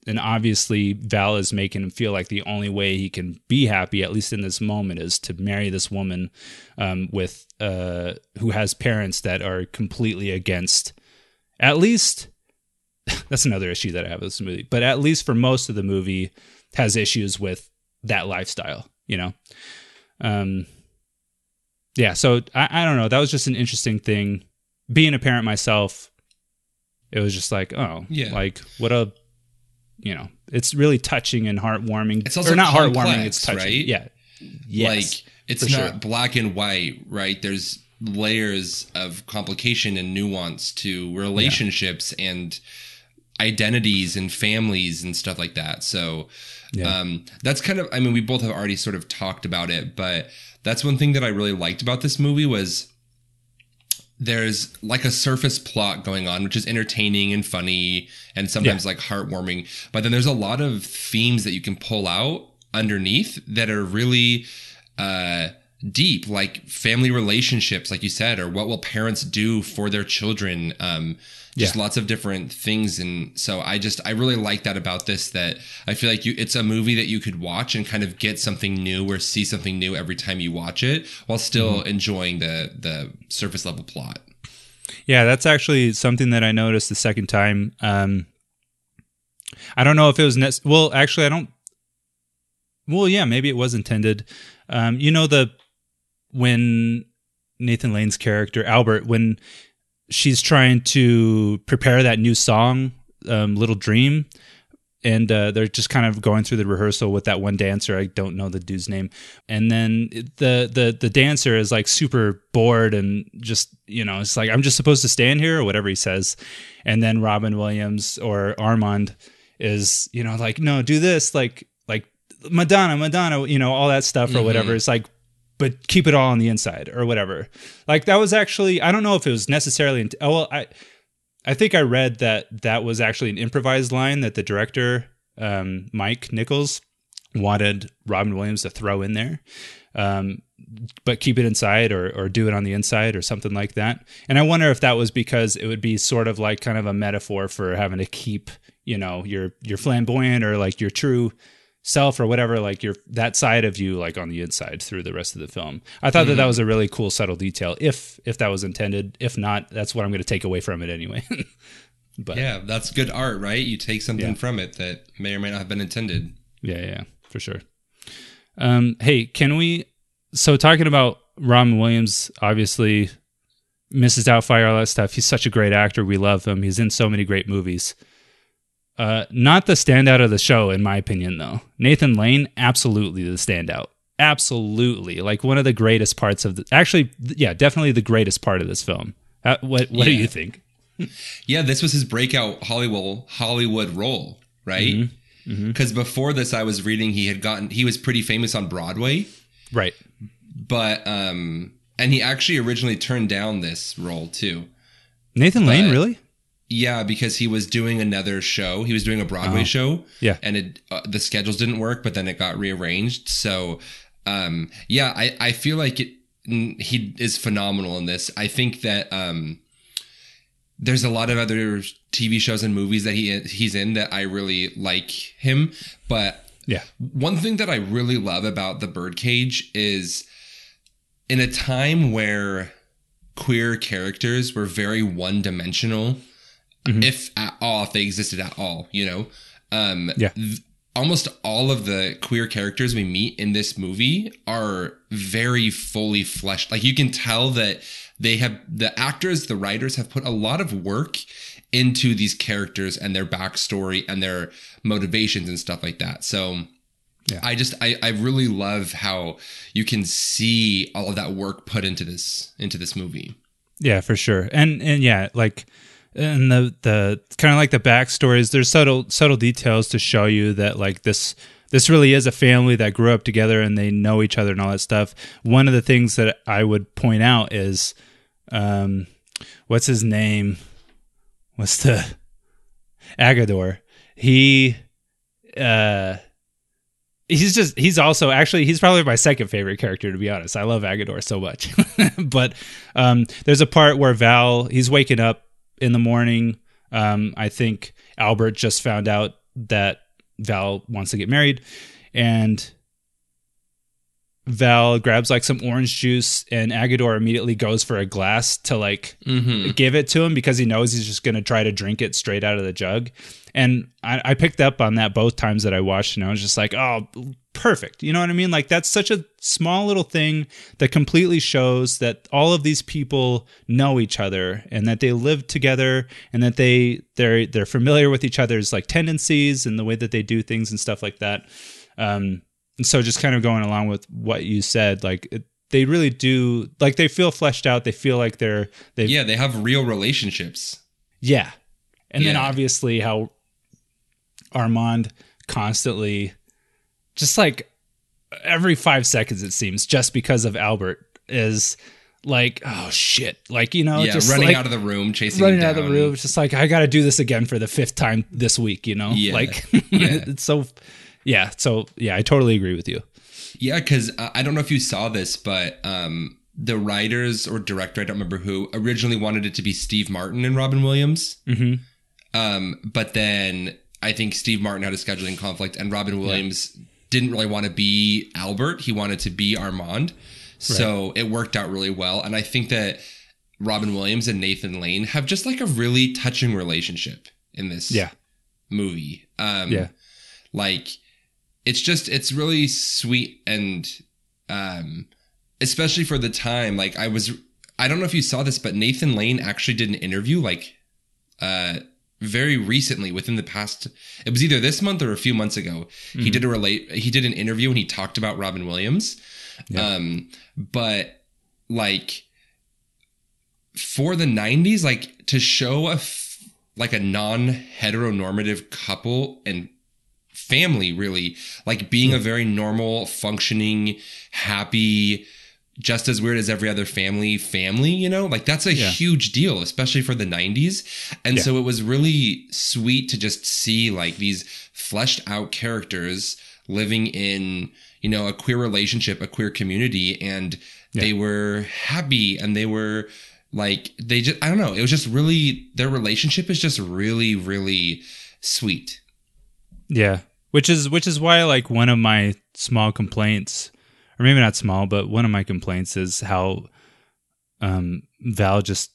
and obviously Val is making him feel like the only way he can be happy, at least in this moment, is to marry this woman um, with uh, who has parents that are completely against, at least that's another issue that I have with this movie. But at least for most of the movie, has issues with that lifestyle. You know, um, yeah. So I, I don't know. That was just an interesting thing. Being a parent myself, it was just like, oh, Yeah. like what a, you know, it's really touching and heartwarming. It's also or not heartwarming. It's touching. right? Yeah. Yes. like it's not sure. black and white, right? There's layers of complication and nuance to relationships and identities and families and stuff like that. So Yeah. um, that's kind of I mean we both have already sort of talked about it, but that's one thing that I really liked about this movie was there's like a surface plot going on, which is entertaining and funny and sometimes like heartwarming. But then there's a lot of themes that you can pull out underneath that are really uh, deep, like family relationships, like you said, or what will parents do for their children. Um, just Yeah. lots of different things, and so I just I really like that about this. That I feel like you, it's a movie that you could watch and kind of get something new or see something new every time you watch it, while still enjoying the the surface level plot. Yeah, that's actually something that I noticed the second time. Um, I don't know if it was nec- well. Actually, I don't. Well, yeah, maybe it was intended. Um, you know the when Nathan Lane's character Albert when she's trying to prepare that new song, um, "Little Dream," and uh, they're just kind of going through the rehearsal with that one dancer. I don't know the dude's name, and then the the the dancer is like super bored and just you know it's like I'm just supposed to stand here or whatever he says, and then Robin Williams or Armand is you know like no do this like like Madonna Madonna you know all that stuff or whatever. It's like but keep it all on the inside or whatever. Like that was actually I don't know if it was necessarily. int- Oh well, I I think I read that that was actually an improvised line that the director um, Mike Nichols wanted Robin Williams to throw in there, um, but keep it inside or or do it on the inside or something like that. And I wonder if that was because it would be sort of like kind of a metaphor for having to keep you know your your flamboyant or like your true self or whatever like your that side of you like on the inside through the rest of the film i thought that that was a really cool subtle detail if if that was intended if not that's what i'm going to take away from it anyway but yeah Yeah, that's good art, right? You take something Yeah. from it that may or may not have been intended. yeah yeah for sure um hey can we so talking about robin williams obviously mrs doubtfire all that stuff he's such a great actor we love him he's in so many great movies uh not the standout of the show in my opinion though. Nathan lane absolutely the standout. Absolutely. Like one of the greatest parts of the actually yeah definitely the greatest part of this film. Uh, what what do you think? Yeah, this was his breakout Hollywood Hollywood role, right? Mm-hmm. Because before this, I was reading he had gotten he was pretty famous on Broadway, right. But um, and he actually originally turned down this role too. nathan lane really Yeah, because he was doing another show. He was doing a Broadway show. Oh. Yeah. and it uh, the schedules didn't work, but then it got rearranged. So, um, yeah, I I feel like it. He is phenomenal in this. I think that um, there's a lot of other TV shows and movies that he he's in that I really like him, but yeah one thing that I really love about the Birdcage is in a time where queer characters were very one dimensional, if at all, if they existed at all, you know, um, Yeah. th- almost all of the queer characters we meet in this movie are very fully fleshed. Like you can tell that they have the actors, the writers have put a lot of work into these characters and their backstory and their motivations and stuff like that. So Yeah. I just I, I really love how you can see all of that work put into this into this movie. Yeah, for sure. And and yeah, like and the the kind of like the backstories. There's subtle subtle details to show you that like this this really is a family that grew up together and they know each other and all that stuff. One of the things that I would point out is, um, what's his name? What's the Agador? He, uh. He's just he's also actually he's probably my second favorite character to be honest. I love Agador so much. but um there's a part where Val he's waking up in the morning. Um I think Albert just found out that Val wants to get married and Val grabs like some orange juice, and Agador immediately goes for a glass to like give it to him because he knows he's just going to try to drink it straight out of the jug. And I, I picked up on that both times that I watched, and I was just like, oh, perfect. You know what I mean? Like that's such a small little thing that completely shows that all of these people know each other and that they live together and that they they're they're familiar with each other's like tendencies and the way that they do things and stuff like that. Um, and so just kind of going along with what you said, like it, they really do like they feel fleshed out. They feel like they're they yeah. Yeah, they have real relationships. yeah. And then obviously how Armand constantly just like every 5 seconds it seems just because of Albert is like oh shit like you know yeah, just running like, out of the room, chasing running out of the room it's just like I got to do this again for the fifth time this week you know Yeah. like Yeah. it's so yeah so yeah I totally agree with you Yeah, because uh, I don't know if you saw this, but um, the writers or director, I don't remember who, originally wanted it to be Steve Martin and Robin Williams. Mhm. Um, but then I think Steve Martin had a scheduling conflict, and Robin Williams didn't really want to be Albert. He wanted to be Armand. So it worked out really well. And I think that Robin Williams and Nathan Lane have just like a really touching relationship in this yeah movie. Um, yeah like it's just it's really sweet and um especially for the time like i was i don't know if you saw this but nathan lane actually did an interview like uh very recently within the past it was either this month or a few months ago he did a relate he did an interview and he talked about robin williams. Um but like for the 90s like to show a f- like a non-heteronormative couple and family really like being a very normal functioning happy just as weird as every other family family you know? Like that's a Yeah. huge deal especially for the 90s and Yeah. so it was really sweet to just see like these fleshed out characters living in you know a queer relationship a queer community and they were happy and they were like they just i don't know it was just really their relationship is just really really sweet. Yeah, which is which is why like one of my small complaints, or maybe not small, but one of my complaints is how um Val just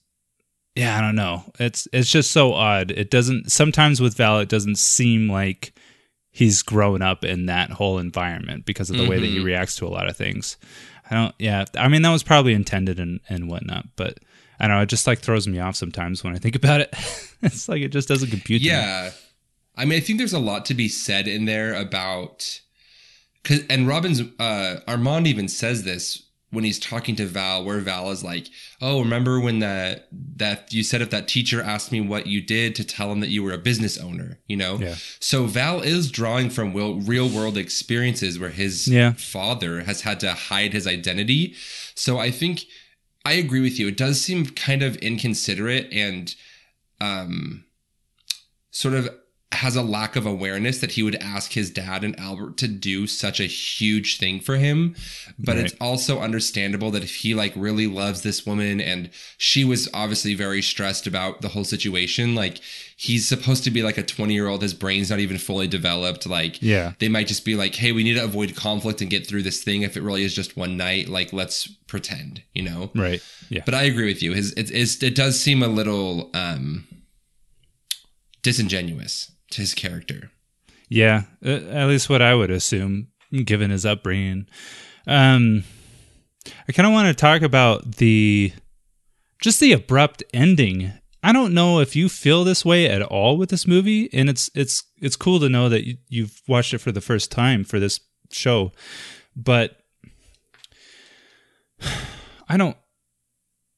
yeah I don't know it's it's just so odd. It doesn't sometimes with Val it doesn't seem like he's grown up in that whole environment because of the way that he reacts to a lot of things. I don't yeah I mean that was probably intended and and whatnot, but. I don't know. It just like throws me off sometimes when I think about it. it's like it just doesn't compute. to me. Yeah. I mean, I think there's a lot to be said in there about cause, and Robin's uh Armand even says this when he's talking to Val, where Val is like, Oh, remember when that that you said if that teacher asked me what you did to tell him that you were a business owner, you know? Yeah. So Val is drawing from real, real world experiences where his Yeah. father has had to hide his identity. So I think I agree with you. It does seem kind of inconsiderate and um sort of has a lack of awareness that he would ask his dad and Albert to do such a huge thing for him. But it's also understandable that if he like really loves this woman and she was obviously very stressed about the whole situation, like he's supposed to be like a 20 year old, his brain's not even fully developed. Like, Yeah. they might just be like, hey, we need to avoid conflict and get through this thing. If it really is just one night, like let's pretend, you know? Right. Yeah. But I agree with you. His it, it does seem a little um disingenuous to his character. Yeah, uh, at least what I would assume, given his upbringing. Um, I kind of want to talk about the just the abrupt ending. I don't know if you feel this way at all with this movie, and it's it's it's cool to know that you, you've watched it for the first time for this show, but I don't.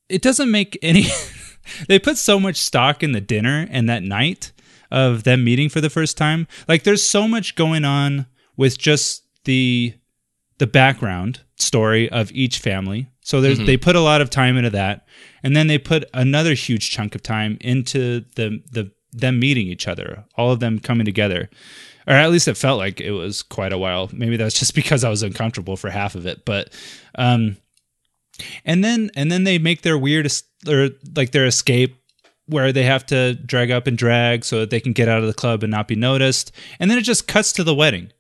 It doesn't make any. they put so much stock in the dinner and that night of them meeting for the first time. Like there's so much going on with just the the background story of each family. So there's they put a lot of time into that. And then they put another huge chunk of time into the the them meeting each other, all of them coming together. Or at least it felt like it was quite a while. Maybe that's just because I was uncomfortable for half of it, but um and then and then they make their weird es- or like their escape where they have to drag up and drag so that they can get out of the club and not be noticed and then it just cuts to the wedding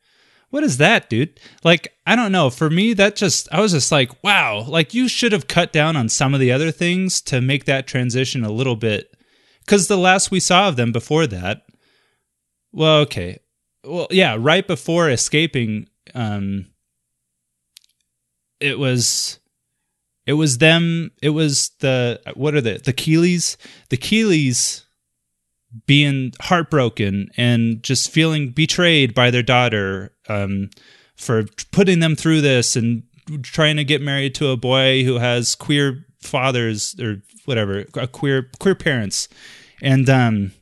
what is that, dude? Like, I don't know. For me, that just, I was just like, wow, like you should have cut down on some of the other things to make that transition a little bit. Because the last we saw of them before that, well, okay. Well, yeah, right before escaping, um, it was, it was them, it was the, what are the, the Keeleys? The Keeleys being heartbroken and just feeling betrayed by their daughter um, for putting them through this and trying to get married to a boy who has queer fathers or whatever, queer queer parents, and um,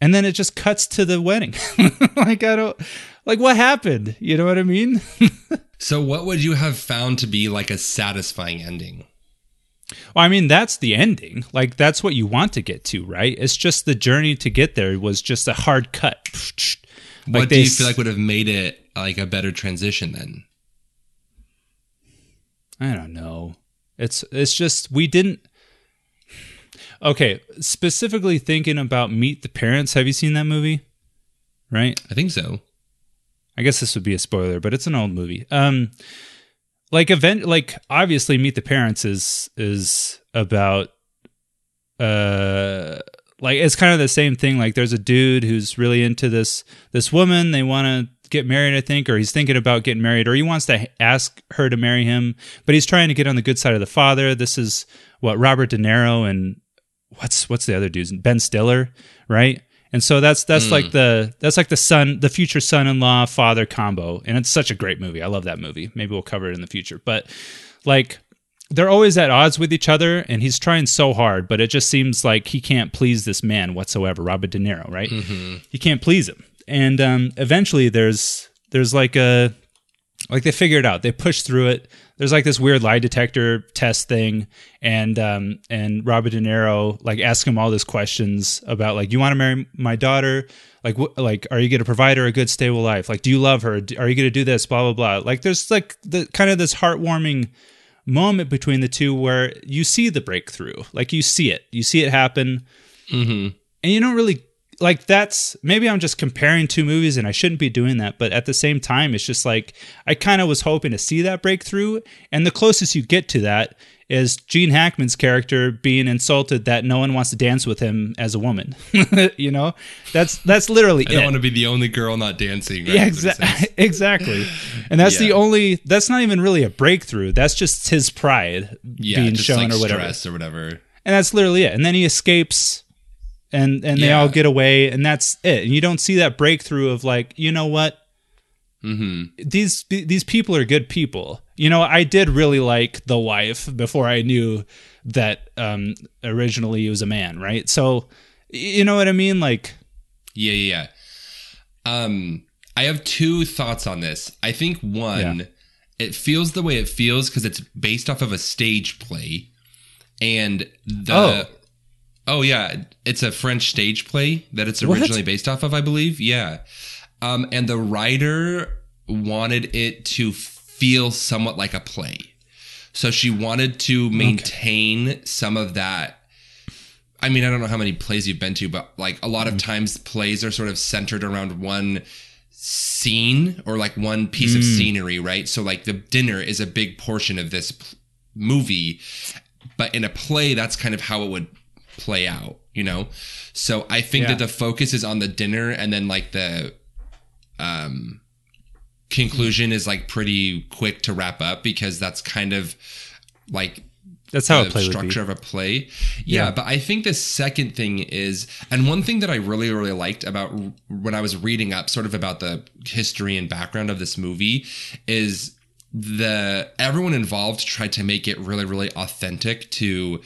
and then it just cuts to the wedding. like I don't like what happened. You know what I mean? So, what would you have found to be like a satisfying ending? Well, I mean, that's the ending. Like, that's what you want to get to, right? It's just the journey to get there was just a hard cut. What Like do they you feel like would have made it like a better transition then? I don't know. It's it's just we didn't. Okay, specifically thinking about Meet the Parents. Have you seen that movie? Right. I think so. I guess this would be a spoiler, but it's an old movie. Um, like event, like obviously, Meet the Parents is is about, uh, like it's kind of the same thing. Like there's a dude who's really into this this woman. They want to get married, I think, or he's thinking about getting married, or he wants to ask her to marry him, but he's trying to get on the good side of the father. This is what Robert De Niro and what's what's the other dude's Ben Stiller, right? And so that's that's like the that's like the son, the future son-in-law father combo, and it's such a great movie. I love that movie. Maybe we'll cover it in the future, but like they're always at odds with each other, and he's trying so hard, but it just seems like he can't please this man whatsoever, Robert De Niro, right? He can't please him, and um, eventually there's there's like a like they figure it out. They push through it. There's like this weird lie detector test thing, and um, and Robert De Niro like asks him all these questions about like, you want to marry my daughter? Like, wh- like, are you going to provide her a good, stable life? Like, do you love her? Are you going to do this? Blah blah blah. Like, there's like the kind of this heartwarming moment between the two where you see the breakthrough. Like, you see it. You see it happen Mm-hmm. and you don't really like that's maybe I'm just comparing two movies and I shouldn't be doing that, but at the same time, it's just like I kind of was hoping to see that breakthrough, and the closest you get to that is Gene Hackman's character being insulted that no one wants to dance with him as a woman. you know, that's that's literally I don't it. want to be the only girl not dancing. Right? yeah, exa- exactly. And that's the only. That's not even really a breakthrough. That's just his pride Yeah, being shown like or whatever stress or whatever. and that's literally it. And then he escapes, and and they all get away, and that's it. And you don't see that breakthrough of like, you know what? Mm-hmm. These these people are good people. You know, I did really like the wife before I knew that um originally he was a man, right? So, you know what I mean? Like, Yeah, yeah, yeah. Um, I have two thoughts on this. I think one, Yeah. it feels the way it feels because it's based off of a stage play, and the Oh. Oh yeah, it's a French stage play that it's What? originally based off of, I believe. Yeah, um, and the writer wanted it to feel somewhat like a play, so she wanted to maintain some of that. I mean, I don't know how many plays you've been to, but like a lot of times plays are sort of centered around one scene or like one piece of scenery, right? So like the dinner is a big portion of this p- movie, but in a play, that's kind of how it would play out, you know? So I think Yeah. that the focus is on the dinner and then like the um conclusion is like pretty quick to wrap up because that's kind of like that's how a the play would be. structure of a play. Yeah, Yeah. but I think the second thing is, and one thing that I really, really liked about r- when I was reading up sort of about the history and background of this movie is the everyone involved tried to make it really, really authentic to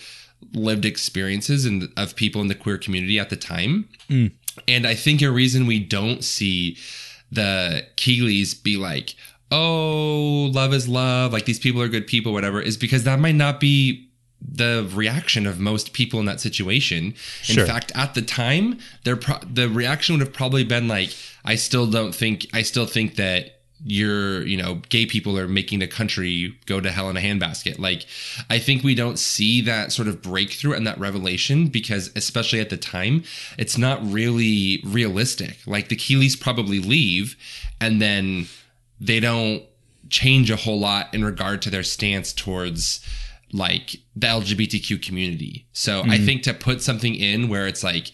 lived experiences and of people in the queer community at the time. Mm. And I think a reason we don't see the Keeleys be like, oh, love is love, like these people are good people, whatever, is because that might not be the reaction of most people in that situation. Sure. In fact, at the time, their pro- the reaction would have probably been like, I still don't think, I still think that you're you know gay people are making the country go to hell in a handbasket. Like i think we don't see that sort of breakthrough and that revelation because especially at the time it's not really realistic. Like the keeleys probably leave and then they don't change a whole lot in regard to their stance towards like the lgbtq community. So i mm-hmm. think to put something in where it's like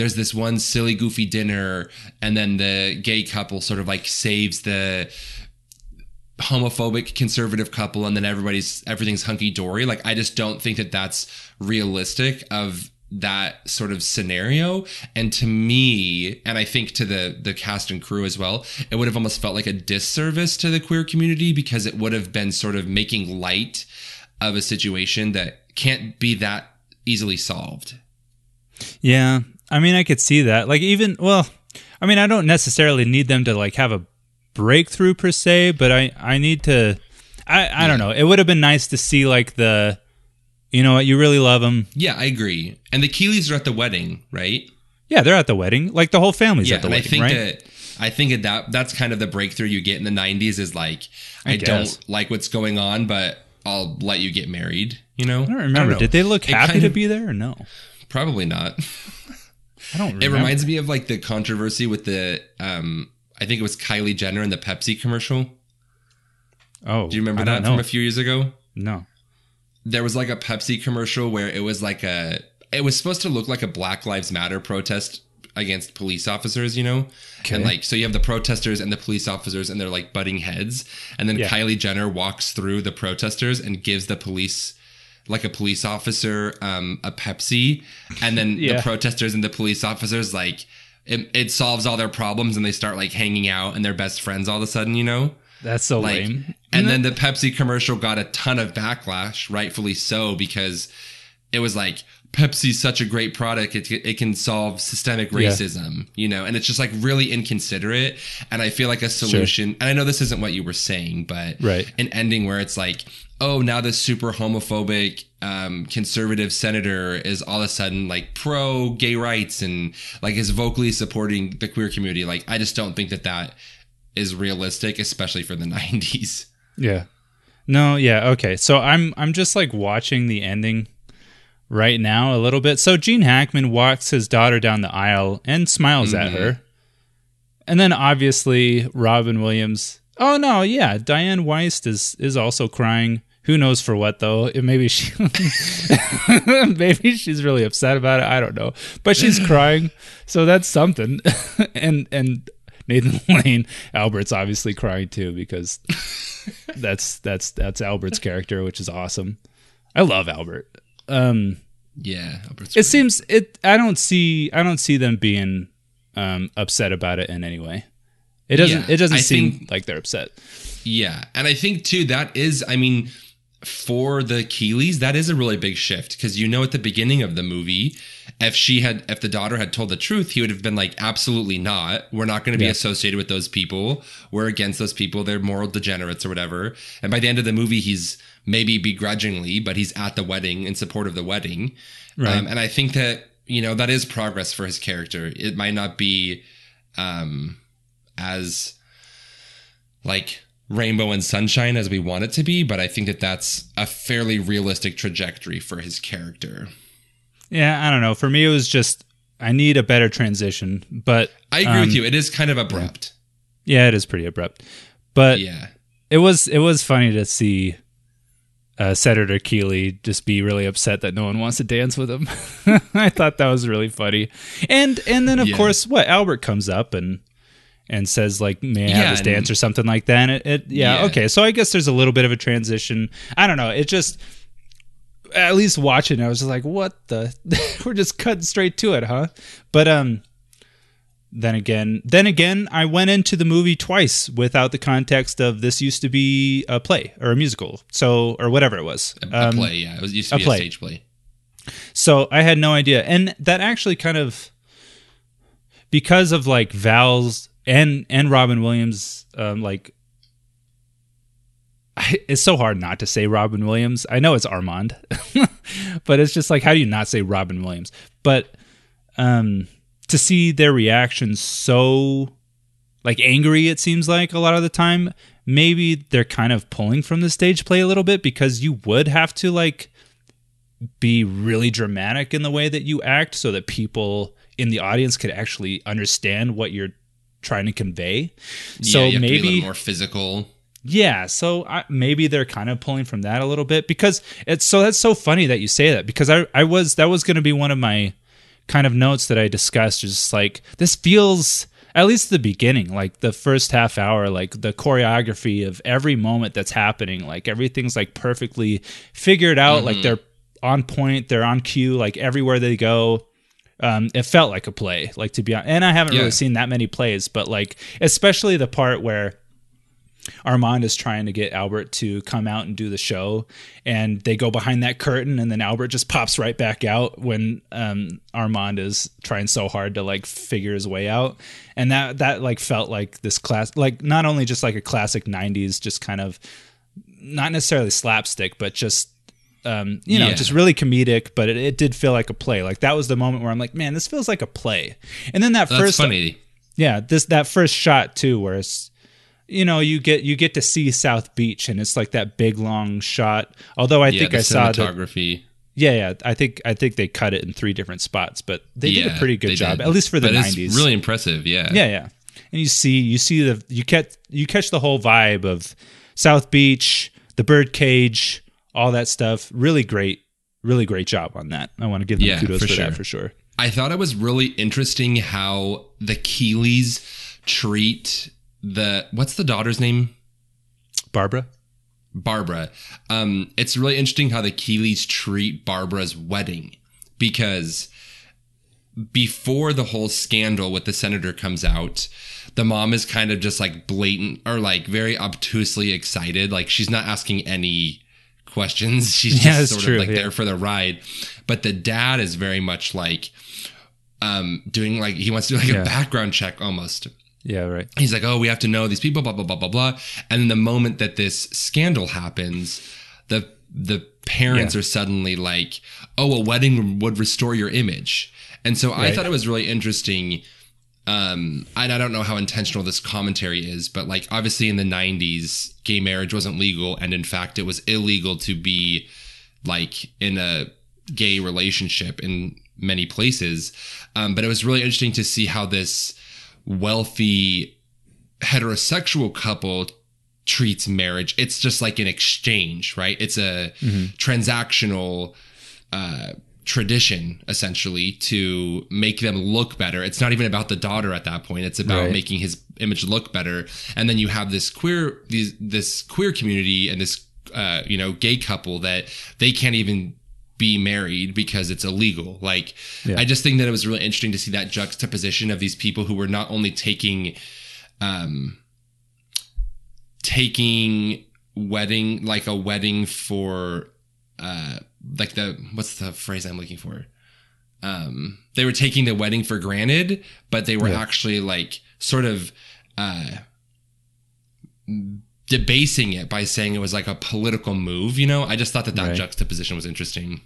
there's this one silly goofy dinner and then the gay couple sort of like saves the homophobic conservative couple and then everybody's everything's hunky dory like i just don't think that that's realistic of that sort of scenario. And to me and i think to the the cast and crew as well it would have almost felt like a disservice to the queer community because it would have been sort of making light of a situation that can't be that easily solved. Yeah, I mean, I could see that. Like, even well, I mean, I don't necessarily need them to like have a breakthrough per se, but I I need to. I I don't know. It would have been nice to see like the, you know what, you really love them. yeah i agree and the keeleys are at the wedding right Yeah, they're at the wedding. Like the whole family's yeah at the and i wedding, think right? that i think that, that that's kind of the breakthrough you get in the 90s is like i, guess. don't like what's going on but i'll let you get married you know I don't remember. know. Did they look happy to of- be there or no? probably not I don't. Remember. it reminds me of like the controversy with the um i think it was kylie jenner in the pepsi commercial Oh, do you remember that know. from a few years ago no. there was like a Pepsi commercial where it was like a it was supposed to look like a Black Lives Matter protest against police officers, you know? Okay. And like so you have the protesters and the police officers and they're like butting heads and then Yeah. Kylie Jenner walks through the protesters and gives the police like a police officer um a Pepsi and then Yeah. the protesters and the police officers like it, it solves all their problems and they start like hanging out and they're best friends all of a sudden, you know? That's so like lame. and then the pepsi commercial got a ton of backlash rightfully so because it was like pepsi's such a great product it, it can solve systemic Yeah. racism you know and it's just like really inconsiderate and i feel like a solution and i know this isn't what you were saying but Right. an ending where it's like oh now this super homophobic um, conservative senator is all of a sudden like pro gay rights and like is vocally supporting the queer community like i just don't think that that is realistic especially for the 90s Yeah. No, yeah, okay. So I'm I'm just like watching the ending right now a little bit. So Gene Hackman walks his daughter down the aisle and smiles at her. And then obviously Robin Williams. Oh no, yeah, Dianne Wiest is is also crying. Who knows for what though? It, maybe she maybe she's really upset about it. I don't know. But she's crying. So that's something. and and Nathan Lane, Albert's obviously crying too because that's that's that's Albert's character, which is awesome. I love Albert. Um, Yeah, Albert's it seems it. I don't see. I don't see them being um, upset about it in any way. It doesn't. Yeah, it doesn't I seem think- like they're upset. Yeah, and I think too that is, I mean, for the Keeleys, that is a really big shift because you know at the beginning of the movie, if she had, if the daughter had told the truth, he would have been like, absolutely not. We're not going to be Yeah. associated with those people. We're against those people. They're moral degenerates or whatever. And by the end of the movie, he's maybe begrudgingly, but he's at the wedding in support of the wedding. Right. Um, and I think that you know that is progress for his character. It might not be um, as like rainbow and sunshine as we want it to be, but I think that that's a fairly realistic trajectory for his character. Yeah, I don't know. For me, it was just I need a better transition. But I agree um, with you. It is kind of abrupt. Yeah, it is pretty abrupt. But Yeah. it was it was funny to see uh, Senator Keeley just be really upset that no one wants to dance with him. I thought that was really funny, and and then of Yeah. course what Albert comes up and and says like may I Yeah, have this dance or something like that. And it, it yeah, Yeah. okay. So I guess there's a little bit of a transition. I don't know. It just at least watching, I was just like, what the? We're just cutting straight to it, huh? But um then again, then again, I went into the movie twice without the context of this used to be a play or a musical, so or whatever it was. A, a Um, play, yeah. It was used to a be play. a stage play. So I had no idea, and that actually kind of because of like Val's and and Robin Williams, um, like it's so hard not to say Robin Williams. I know it's Armand, but it's just like how do you not say Robin Williams? But um, to see their reaction so like angry it seems like a lot of the time maybe they're kind of pulling from the stage play a little bit because you would have to like be really dramatic in the way that you act so that people in the audience could actually understand what you're trying to convey. So yeah, you have to be a maybe more physical. yeah, so I, maybe they're kind of pulling from that a little bit because it's so that's so funny that you say that because I I was that was going to be one of my kind of notes that I discussed just like this feels at least the beginning like the first half hour like the choreography of every moment that's happening like everything's like perfectly figured out like mm-hmm. they're on point they're on cue like everywhere they go um, it felt like a play like to be honest and I haven't Yeah. really seen that many plays but like especially the part where Armand is trying to get Albert to come out and do the show, and they go behind that curtain, and then Albert just pops right back out when um, Armand is trying so hard to like figure his way out, and that that like felt like this class, like not only just like a classic '90s, just kind of not necessarily slapstick, but just um, you know, Yeah. just really comedic. But it, it did feel like a play. Like that was the moment where I'm like, man, this feels like a play. And then that That's first funny. yeah this that first shot too where it's you know you get you get to see south beach and it's like that big long shot although i Yeah, think i saw cinematography. yeah yeah i think i think they cut it in three different spots but they did a pretty good job did. at least for the 90s Really impressive. Yeah. yeah yeah and you see you see the you catch you catch the whole vibe of south beach the bird cage all that stuff really great really great job on that i want to give them Yeah, kudos for for, sure. that for sure I thought it was really interesting how the Keeleys treat the what's the daughter's name? barbara Barbara. Um, it's really interesting how the Keeleys treat Barbara's wedding because before the whole scandal with the senator comes out, the mom is kind of just like blatant or like very obtusely excited. Like she's not asking any questions. She's Yeah, just sort true, of like yeah. there for the ride. But the dad is very much like um doing like he wants to do like Yeah. a background check almost yeah right he's like, oh, we have to know these people, blah blah blah blah blah. And then the moment that this scandal happens, the the parents are suddenly like, oh, a wedding would restore your image. And so I thought it was really interesting. Um, and I don't know how intentional this commentary is, but like obviously in the '90s, gay marriage wasn't legal, and in fact, it was illegal to be like in a gay relationship in many places. Um, but it was really interesting to see how this wealthy heterosexual couple treats marriage. It's just like an exchange, right? It's a transactional uh, tradition essentially to make them look better. It's not even about the daughter at that point. It's about Right. making his image look better. And then you have this queer these this queer community and this uh, you know gay couple that they can't even be married because it's illegal. Like Yeah. I just think that it was really interesting to see that juxtaposition of these people who were not only taking um taking wedding like a wedding for uh like the what's the phrase I'm looking for? Um they were taking the wedding for granted, but they were Yeah. actually like sort of uh debasing it by saying it was like a political move, you know? I just thought that that Right. juxtaposition was interesting.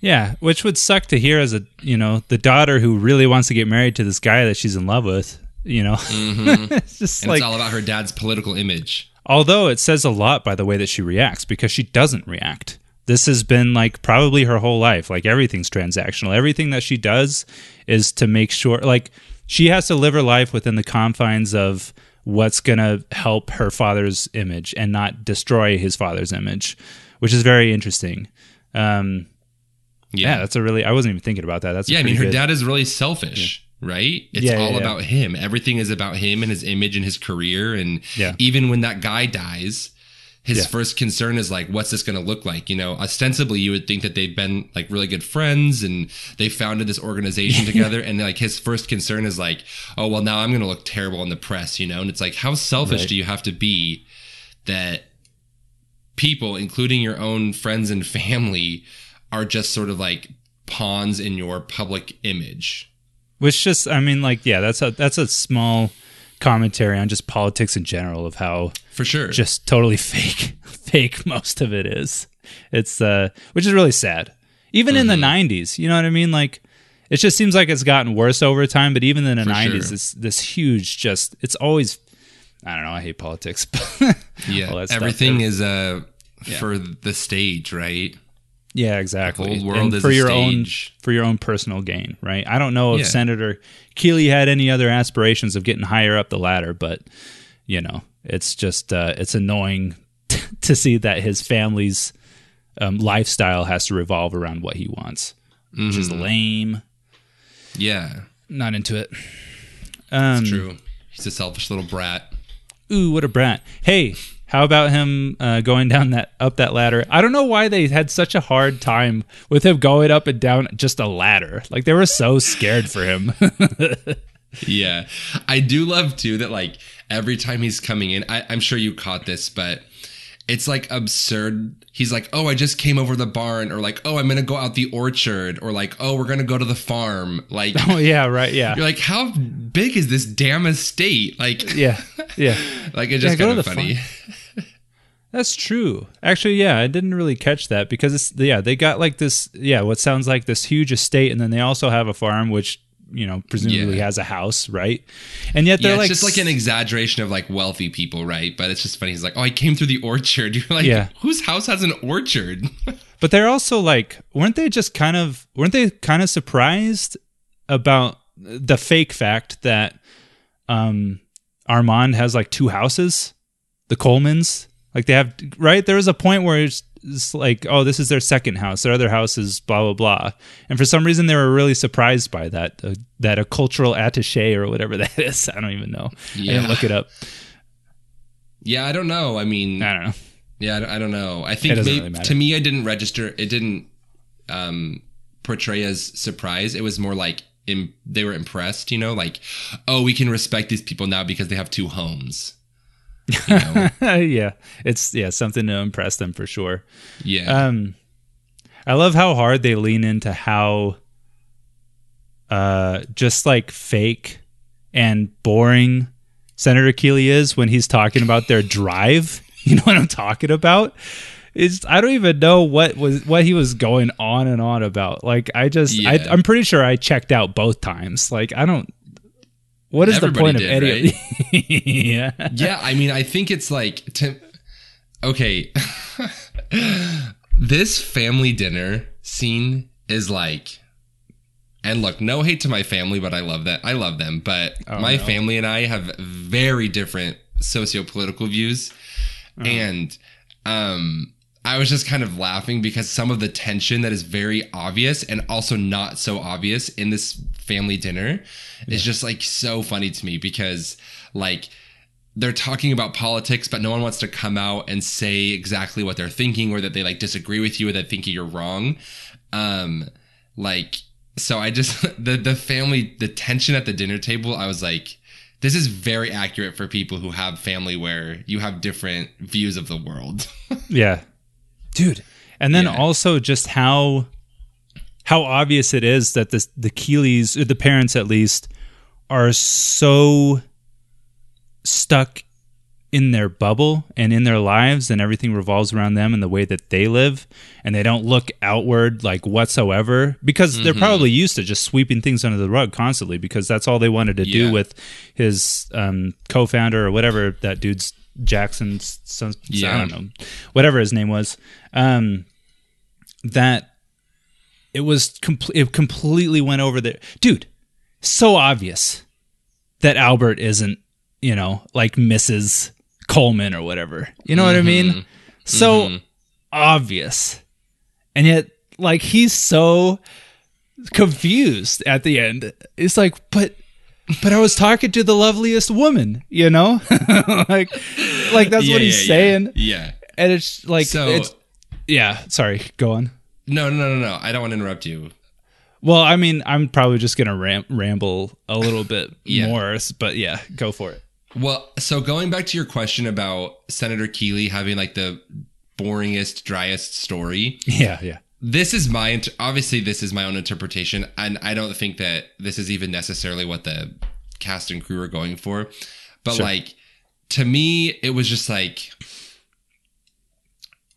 Yeah, which would suck to hear as a you know the daughter who really wants to get married to this guy that she's in love with. You know, it's just And like it's all about her dad's political image. although it says a lot by the way that she reacts because she doesn't react. This has been like probably her whole life. Like everything's transactional. Everything that she does is to make sure like she has to live her life within the confines of what's going to help her father's image and not destroy his father's image, which is very interesting. Um, yeah. that's a really I wasn't even thinking about that. That's Yeah, I mean, her good- dad is really selfish, right? It's Yeah, yeah, all yeah. about him. Everything is about him and his image and his career. And Yeah. even when that guy dies, his Yeah. first concern is like, what's this going to look like? You know, ostensibly, you would think that they've been like really good friends and they founded this organization together. And like his first concern is like, oh, well, now I'm going to look terrible in the press, you know? And it's like, how selfish Right. do you have to be that people, including your own friends and family, are just sort of like pawns in your public image. which just i mean like yeah that's a that's a small commentary on just politics in general of how For sure. just totally fake fake most of it is it's uh which is really sad even in the 90s you know what i mean like it just seems like it's gotten worse over time. But even in the For '90s, sure. this this huge just it's always. I don't know. I hate politics. but Yeah, everything is uh for the stage, right? Yeah, exactly. The whole world and for your stage. own for your own personal gain, right? I don't know if Yeah. Senator Keeley had any other aspirations of getting higher up the ladder, but you know, it's just uh, it's annoying to see that his family's um, lifestyle has to revolve around what he wants, which is Mm-hmm. lame. Yeah, Not into it. Um, true. He's a selfish little brat. Ooh, what a brat! Hey, how about him uh, going down that up that ladder? I don't know why they had such a hard time with him going up and down just a ladder. Like they were so scared for him. Yeah, I do love too that like every time he's coming in, I, I'm sure you caught this, but it's like absurd. He's like, "Oh, I just came over the barn," or like, "Oh, I'm gonna go out the orchard," or like, "Oh, we're gonna go to the farm." Like, oh yeah, right, yeah, you're like, "How big is this damn estate?" Like, yeah, yeah. like it's just go kind of funny. That's true. Actually, yeah, I didn't really catch that because it's yeah they got like this yeah what sounds like this huge estate, and then they also have a farm which you know presumably Yeah. has a house, right? And yet they're it's like just like an exaggeration of like wealthy people, right? But it's just funny. He's like, "Oh, I came through the orchard." You're like, Yeah. "Whose house has an orchard?" But they're also like, weren't they just kind of, weren't they kind of surprised about the fake fact that um, Armand has like two houses, the Colemans? Like they have, right? There was a point where it's, it's like, oh, this is their second house. Their other house is blah blah blah. And for some reason, they were really surprised by that. Uh, that a cultural attaché or whatever that is. I don't even know. I didn't Yeah. look it up. yeah, I don't know. I mean, I don't know. Yeah, I don't, I don't know. I think doesn't really to me, I didn't register. It didn't um, portray as surprise. It was more like Im- they were impressed. You know, like oh, we can respect these people now because they have two homes. You know? yeah, it's yeah something to impress them for sure. yeah, Um, I love how hard they lean into how, uh, just like fake and boring Senator Keeley is when he's talking about their drive. You know what I'm talking about? It's I don't even know what was what he was going on and on about. Like I just I, I'm pretty sure I checked out both times. Like I don't. What is Everybody the point did, of any? yeah. yeah. I mean, I think it's like to, okay. this family dinner scene is like. And look, no hate to my family, but I love that. I love them. But my no. family and I have very different socio-political views. And um I was just kind of laughing because some of the tension that is very obvious and also not so obvious in this family dinner is just like so funny to me because like they're talking about politics, but no one wants to come out and say exactly what they're thinking or that they like disagree with you or that think you're wrong. Um, like, so I just, the, the family, the tension at the dinner table, I was like, this is very accurate for people who have family where you have different views of the world. Yeah. Dude. And then Yeah. also just how how obvious it is that the the Keeleys, or the parents at least, are so stuck in their bubble and in their lives and everything revolves around them and the way that they live. And they don't look outward like whatsoever because they're probably used to just sweeping things under the rug constantly because that's all they wanted to do with his um, co-founder or whatever that dude's Jackson's son, I don't know whatever his name was. Um, that it was com- it completely went over there dude so obvious that Albert isn't, you know, like Mrs. Coleman or whatever. You know what I mean? Mm-hmm. So mm-hmm. obvious. And yet, like, he's so confused at the end. It's like, but. But I was talking to the loveliest woman, you know, like, like that's Yeah, what he's yeah, saying, Yeah. yeah. and it's like, So- it's, yeah. Sorry, go on. No, no, no, no, no. I don't want to interrupt you. Well, I mean, I'm probably just gonna ram- ramble a little bit Yeah. more, but yeah, go for it. Well, so going back to your question about Senator Keeley having like the boringest, driest story, Yeah, yeah. this is my int- obviously this is my own interpretation, and I don't think that this is even necessarily what the cast and crew are going for. But Sure. like to me, it was just like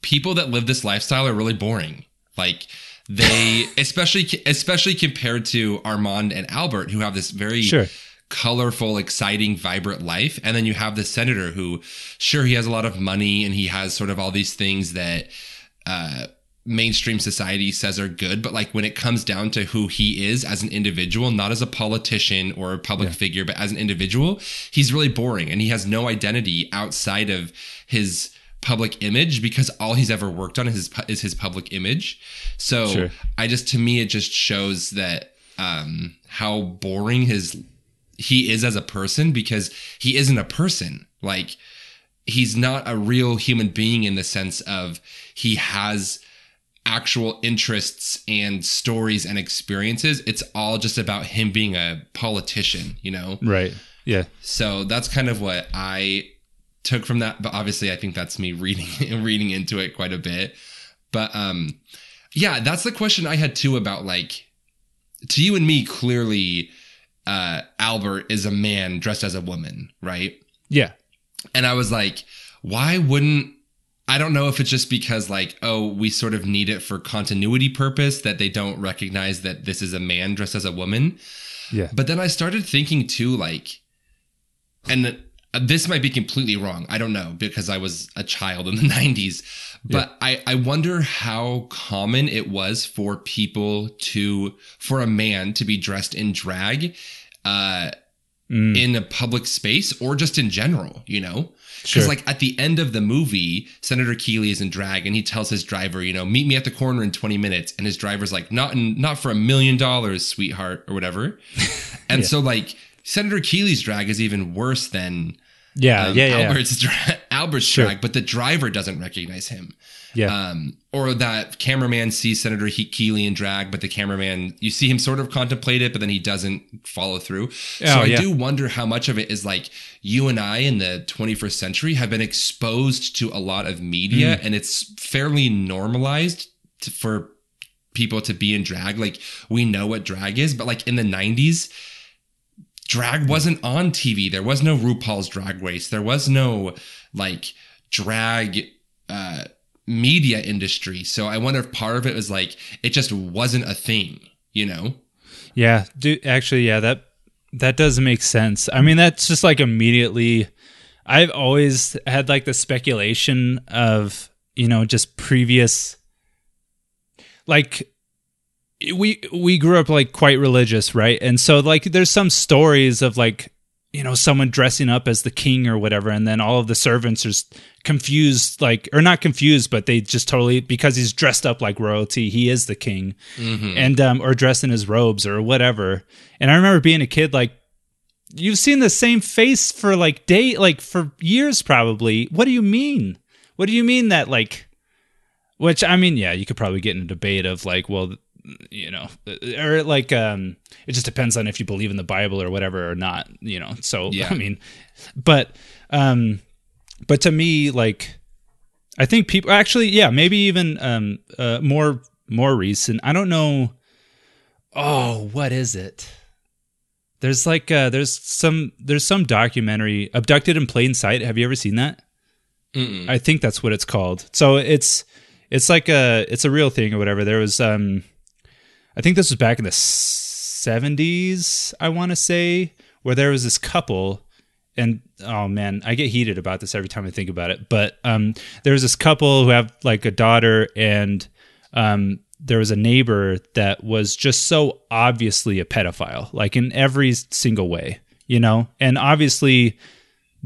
people that live this lifestyle are really boring. Like they especially especially compared to Armand and Albert, who have this very Sure. colorful, exciting, vibrant life, and then you have the senator who, sure, he has a lot of money and he has sort of all these things that. Uh, mainstream society says are good but like when it comes down to who he is as an individual not as a politician or a public figure but as an individual he's really boring and he has no identity outside of his public image because all he's ever worked on is his, is his public image so Sure. i just to me it just shows that um how boring his he is as a person because he isn't a person like he's not a real human being in the sense of he has actual interests and stories and experiences. It's all just about him being a politician, you know? Right. Yeah. So that's kind of what I took from that. But obviously I think that's me reading reading into it quite a bit. But um yeah, that's the question I had too about like to you and me, clearly uh Albert is a man dressed as a woman, right? Yeah. And I was like, why wouldn't I don't know if it's just because like, oh, we sort of need it for continuity purpose that they don't recognize that this is a man dressed as a woman. Yeah. But then I started thinking too, like, and this might be completely wrong. I don't know because I was a child in the 90s. But I, I wonder how common it was for people to, for a man to be dressed in drag uh, Mm. in a public space or just in general, you know? Because, Sure. like, at the end of the movie, Senator Keeley is in drag and he tells his driver, you know, meet me at the corner in 20 minutes. And his driver's like, not in, not for a million dollars, sweetheart, or whatever. And so, like, Senator Keeley's drag is even worse than Yeah. um, yeah. Yeah. Albert's, dra- Albert's Sure. drag, but the driver doesn't recognize him. Yeah. Um, or that cameraman sees Senator he- Keeley in drag, but the cameraman, you see him sort of contemplate it, but then he doesn't follow through. So Oh, I yeah. do wonder how much of it is like you and I in the 21st century have been exposed to a lot of media Mm. and it's fairly normalized to, for people to be in drag. Like we know what drag is, but like in the 90s, drag wasn't on TV. There was no RuPaul's Drag Race. There was no like drag uh, media industry. So I wonder if part of it was like it just wasn't a thing, you know? Yeah, dude. Actually, yeah that that does make sense. I mean, that's just like immediately. I've always had like the speculation of you know just previous, like we we grew up like quite religious, right? And so like there's some stories of like you know someone dressing up as the king or whatever, and then all of the servants are confused, like or not confused, but they just totally because he's dressed up like royalty, he is the king and um or dressed in his robes or whatever. And I remember being a kid like you've seen the same face for like day like for years probably. What do you mean? What do you mean that like which I mean, yeah, you could probably get in a debate of like, well, you know, or like um it just depends on if you believe in the Bible or whatever or not, you know. So Yeah. I mean, but um but to me like I think people actually, yeah, maybe even um uh more more recent. I don't know. Oh, what is it? There's like uh there's some there's some documentary Abducted in Plain Sight. Have you ever seen that? Mm-mm. I think that's what it's called. So it's it's like a it's a real thing or whatever. There was um I think this was back in the 70s, I want to say, where there was this couple and oh man, I get heated about this every time I think about it. But um there was this couple who have like a daughter and um there was a neighbor that was just so obviously a pedophile, like in every single way, you know? And obviously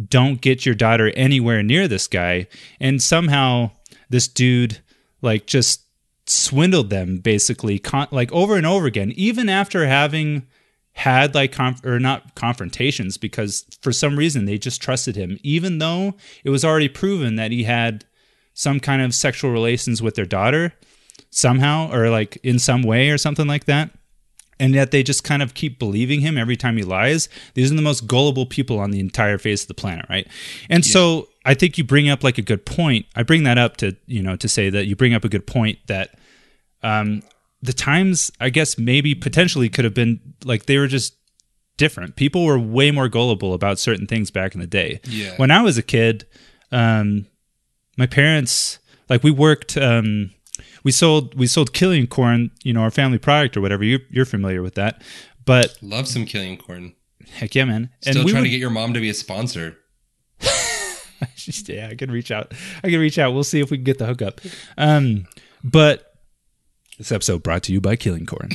don't get your daughter anywhere near this guy and somehow this dude like just swindled them basically con- like over and over again even after having had like conf- or not confrontations because for some reason they just trusted him even though it was already proven that he had some kind of sexual relations with their daughter somehow or like in some way or something like that and yet they just kind of keep believing him every time he lies. These are the most gullible people on the entire face of the planet, right? And so I think you bring up like a good point. I bring that up to you know to say that you bring up a good point that um, the times I guess maybe potentially could have been like they were just different. People were way more gullible about certain things back in the day. Yeah. When I was a kid, um, my parents like we worked um we sold we sold Killian Corn, you know, our family product or whatever. You you're familiar with that, but Love some Killian Corn. heck yeah, man. Still we trying would- to get your mom to be a sponsor. yeah, I can reach out. I can reach out. We'll see if we can get the hookup. Um, but this episode brought to you by Killian Corn.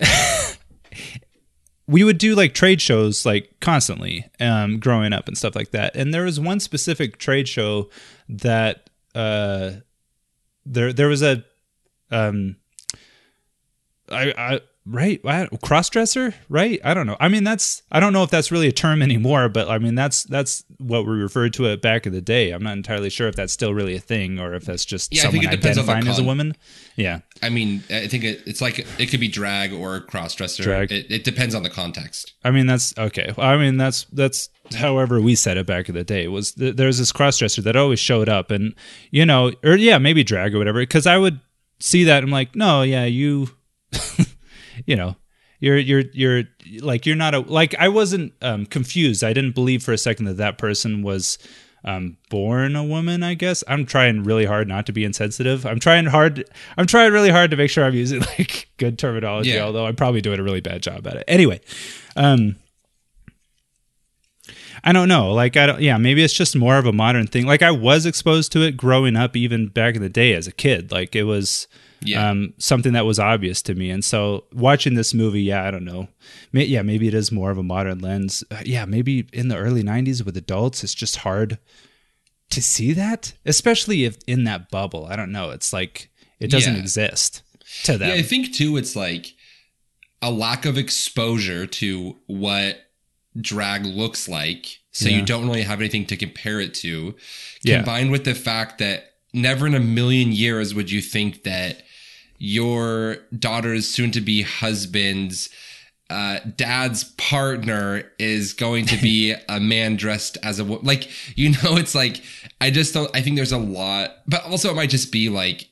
we would do like trade shows like constantly um, growing up and stuff like that. And there was one specific trade show that uh, there there was a um, I, I right cross dresser right I don't know I mean that's I don't know if that's really a term anymore but I mean that's that's what we referred to it back in the day I'm not entirely sure if that's still really a thing or if that's just Yeah, I think it depends on the identifying as a woman yeah I mean, I think it, it's like it could be drag or cross dresser. Drag. It, it depends on the context. I mean that's okay. I mean that's that's however we said it back in the day was th- there's this crossdresser that always showed up and you know or yeah maybe drag or whatever because I would see that and I'm like no yeah you you know you're you're you're like you're not a like I wasn't um, confused I didn't believe for a second that that person was um, born a woman I guess I'm trying really hard not to be insensitive I'm trying hard I'm trying really hard to make sure I'm using like good terminology Yeah. although I'm probably doing a really bad job at it anyway um I don't know. Like I don't yeah, maybe it's just more of a modern thing. Like I was exposed to it growing up even back in the day as a kid. Like it was Yeah. um something that was obvious to me. And so watching this movie, yeah, I don't know. May, yeah, maybe it is more of a modern lens. Uh, yeah, maybe in the early 90s with adults it's just hard to see that, especially if in that bubble. I don't know. It's like it doesn't Yeah. exist to them. Yeah, I think too, it's like a lack of exposure to what drag looks like. So Yeah. you don't really have anything to compare it to. Combined with the fact that never in a million years would you think that your daughter's soon to be husband's uh, dad's partner is going to be a man dressed as a woman. Like, you know, it's like, I just don't, I think there's a lot, but also it might just be like,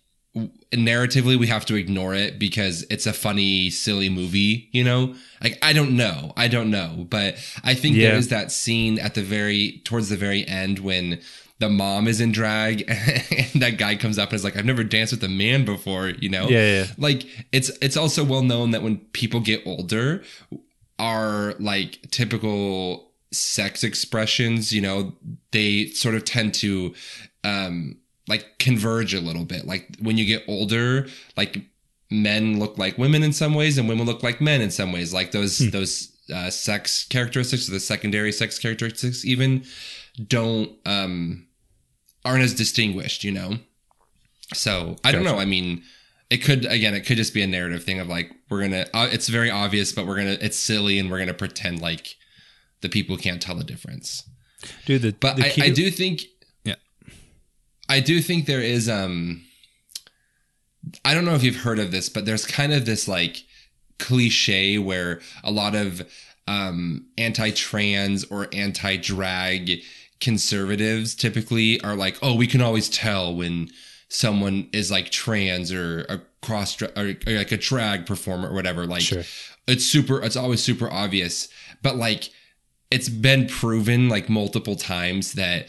narratively we have to ignore it because it's a funny silly movie you know like i don't know i don't know but i think Yeah. there is that scene at the very towards the very end when the mom is in drag and that guy comes up and is like i've never danced with a man before you know? Yeah, yeah. like it's it's also well known that when people get older are like typical sex expressions you know they sort of tend to um like converge a little bit. Like when you get older like men look like women in some ways and women look like men in some ways. Like those those uh, sex characteristics or the secondary sex characteristics even don't um aren't as distinguished you know? So i don't know. I mean it could again it could just be a narrative thing of like we're gonna uh, it's very obvious but we're gonna it's silly and we're gonna pretend like the people can't tell the difference. Dude, the, but the I, key I do think Yeah. i do think there is um i don't know if you've heard of this but there's kind of this like cliche where a lot of um anti-trans or anti-drag conservatives typically are like oh we can always tell when someone is like trans or a cross or, or like a drag performer or whatever like Sure. it's super it's always super obvious but like it's been proven like multiple times that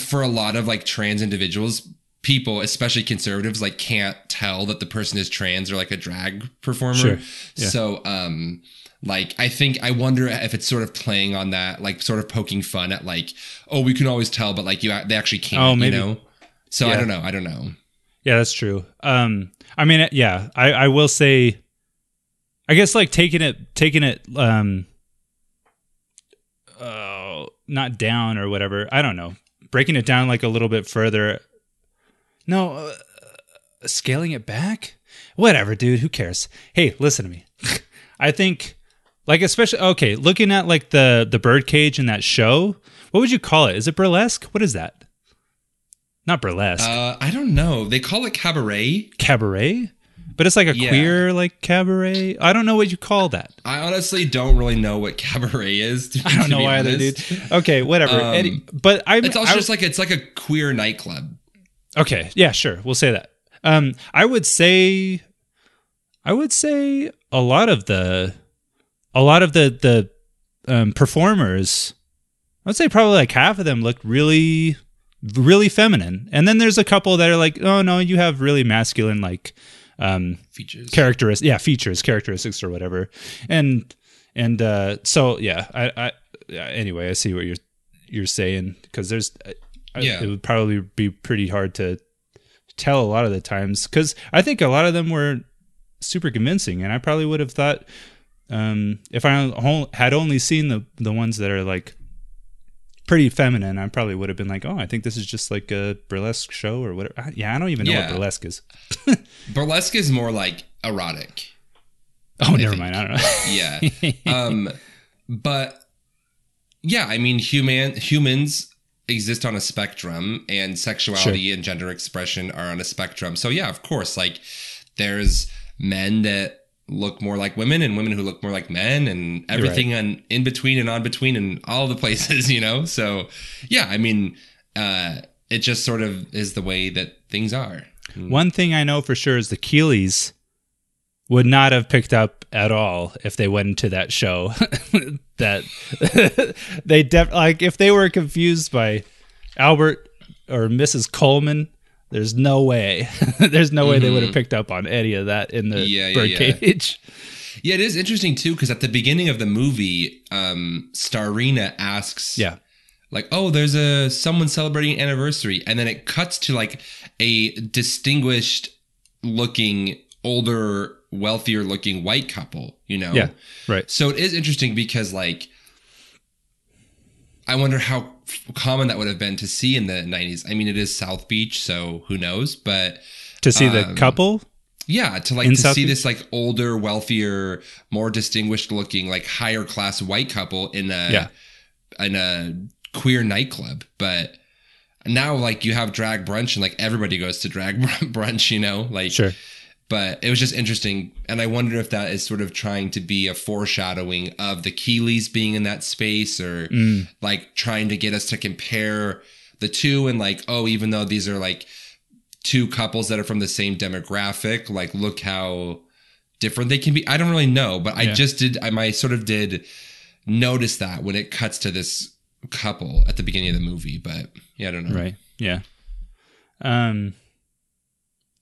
for a lot of like trans individuals people especially conservatives like can't tell that the person is trans or like a drag performer Sure. Yeah. so um like i think i wonder if it's sort of playing on that like sort of poking fun at like oh we can always tell but like you they actually can't Oh, maybe. you know so i don't know i don't know Yeah, that's true. Um, I mean, yeah, I, I will say, I guess like taking it, taking it, um, uh, not down or whatever. I don't know. Breaking it down like a little bit further. No, uh, scaling it back. Whatever, dude. Who cares? Hey, listen to me. I think, like, especially okay, looking at like the the birdcage in that show. What would you call it? Is it burlesque? What is that? Not burlesque. uh i don't know they call it cabaret cabaret but it's like a Yeah. queer like cabaret i don't know what you call that i honestly don't really know what cabaret is to, i don't know either dude okay whatever Um, Any- but i It's also I- just like it's like a queer nightclub. Okay. Yeah sure. We'll say that. Um i would say i would say a lot of the a lot of the the um performers i'd say probably like half of them looked really really feminine, and then there's a couple that are like, oh no, you have really masculine like um, Features. characteristics, yeah, features, characteristics, or whatever, and and uh, so yeah, I, I anyway, I see what you're you're saying. Because there's Yeah. it would probably be pretty hard to tell a lot of the times because I think a lot of them were super convincing, and I probably would have thought um, if I had only seen the the ones that are like pretty feminine, I probably would have been like, oh, I think this is just like a burlesque show or whatever. I- Yeah, I don't even know Yeah. what burlesque is. Burlesque is more like erotic. Oh, never think. mind. I don't know. Yeah. um, but yeah, I mean, human humans exist on a spectrum, and sexuality and gender expression are on a spectrum. So yeah, of course, like there's men that look more like women and women who look more like men and everything on in between and on between and all the places, you know? So yeah, I mean, uh, it just sort of is the way that things are. One thing I know for sure is the Keeleys would not have picked up at all if they went into that show. that they def- like if they were confused by Albert or Mrs. Coleman. There's no way. there's no way they would have picked up on any of that in the Mm-hmm. Yeah, yeah, birdcage. Yeah, it is interesting too because at the beginning of the movie, um, Starina asks, Yeah. like, "Oh, there's a someone celebrating an anniversary," and then it cuts to like a distinguished looking, older, wealthier looking white couple. You know, Yeah. Right. So it is interesting because like, I wonder how common that would have been to see in the '90s. I mean, it is South Beach, so who knows? But To see the Um, couple. yeah, to like to South see Beach? this like older, wealthier, more distinguished looking, like higher class white couple in a Yeah. in a queer nightclub. But now like you have drag brunch and like everybody goes to drag brunch, you know? Like Sure. But it was just interesting and I wonder if that is sort of trying to be a foreshadowing of the Keeleys being in that space or Mm. like trying to get us to compare the two and like oh even though these are like two couples that are from the same demographic like look how different they can be i don't really know but i just did i my sort of did notice that when it cuts to this couple at the beginning of the movie but yeah i don't know Right. Yeah. Um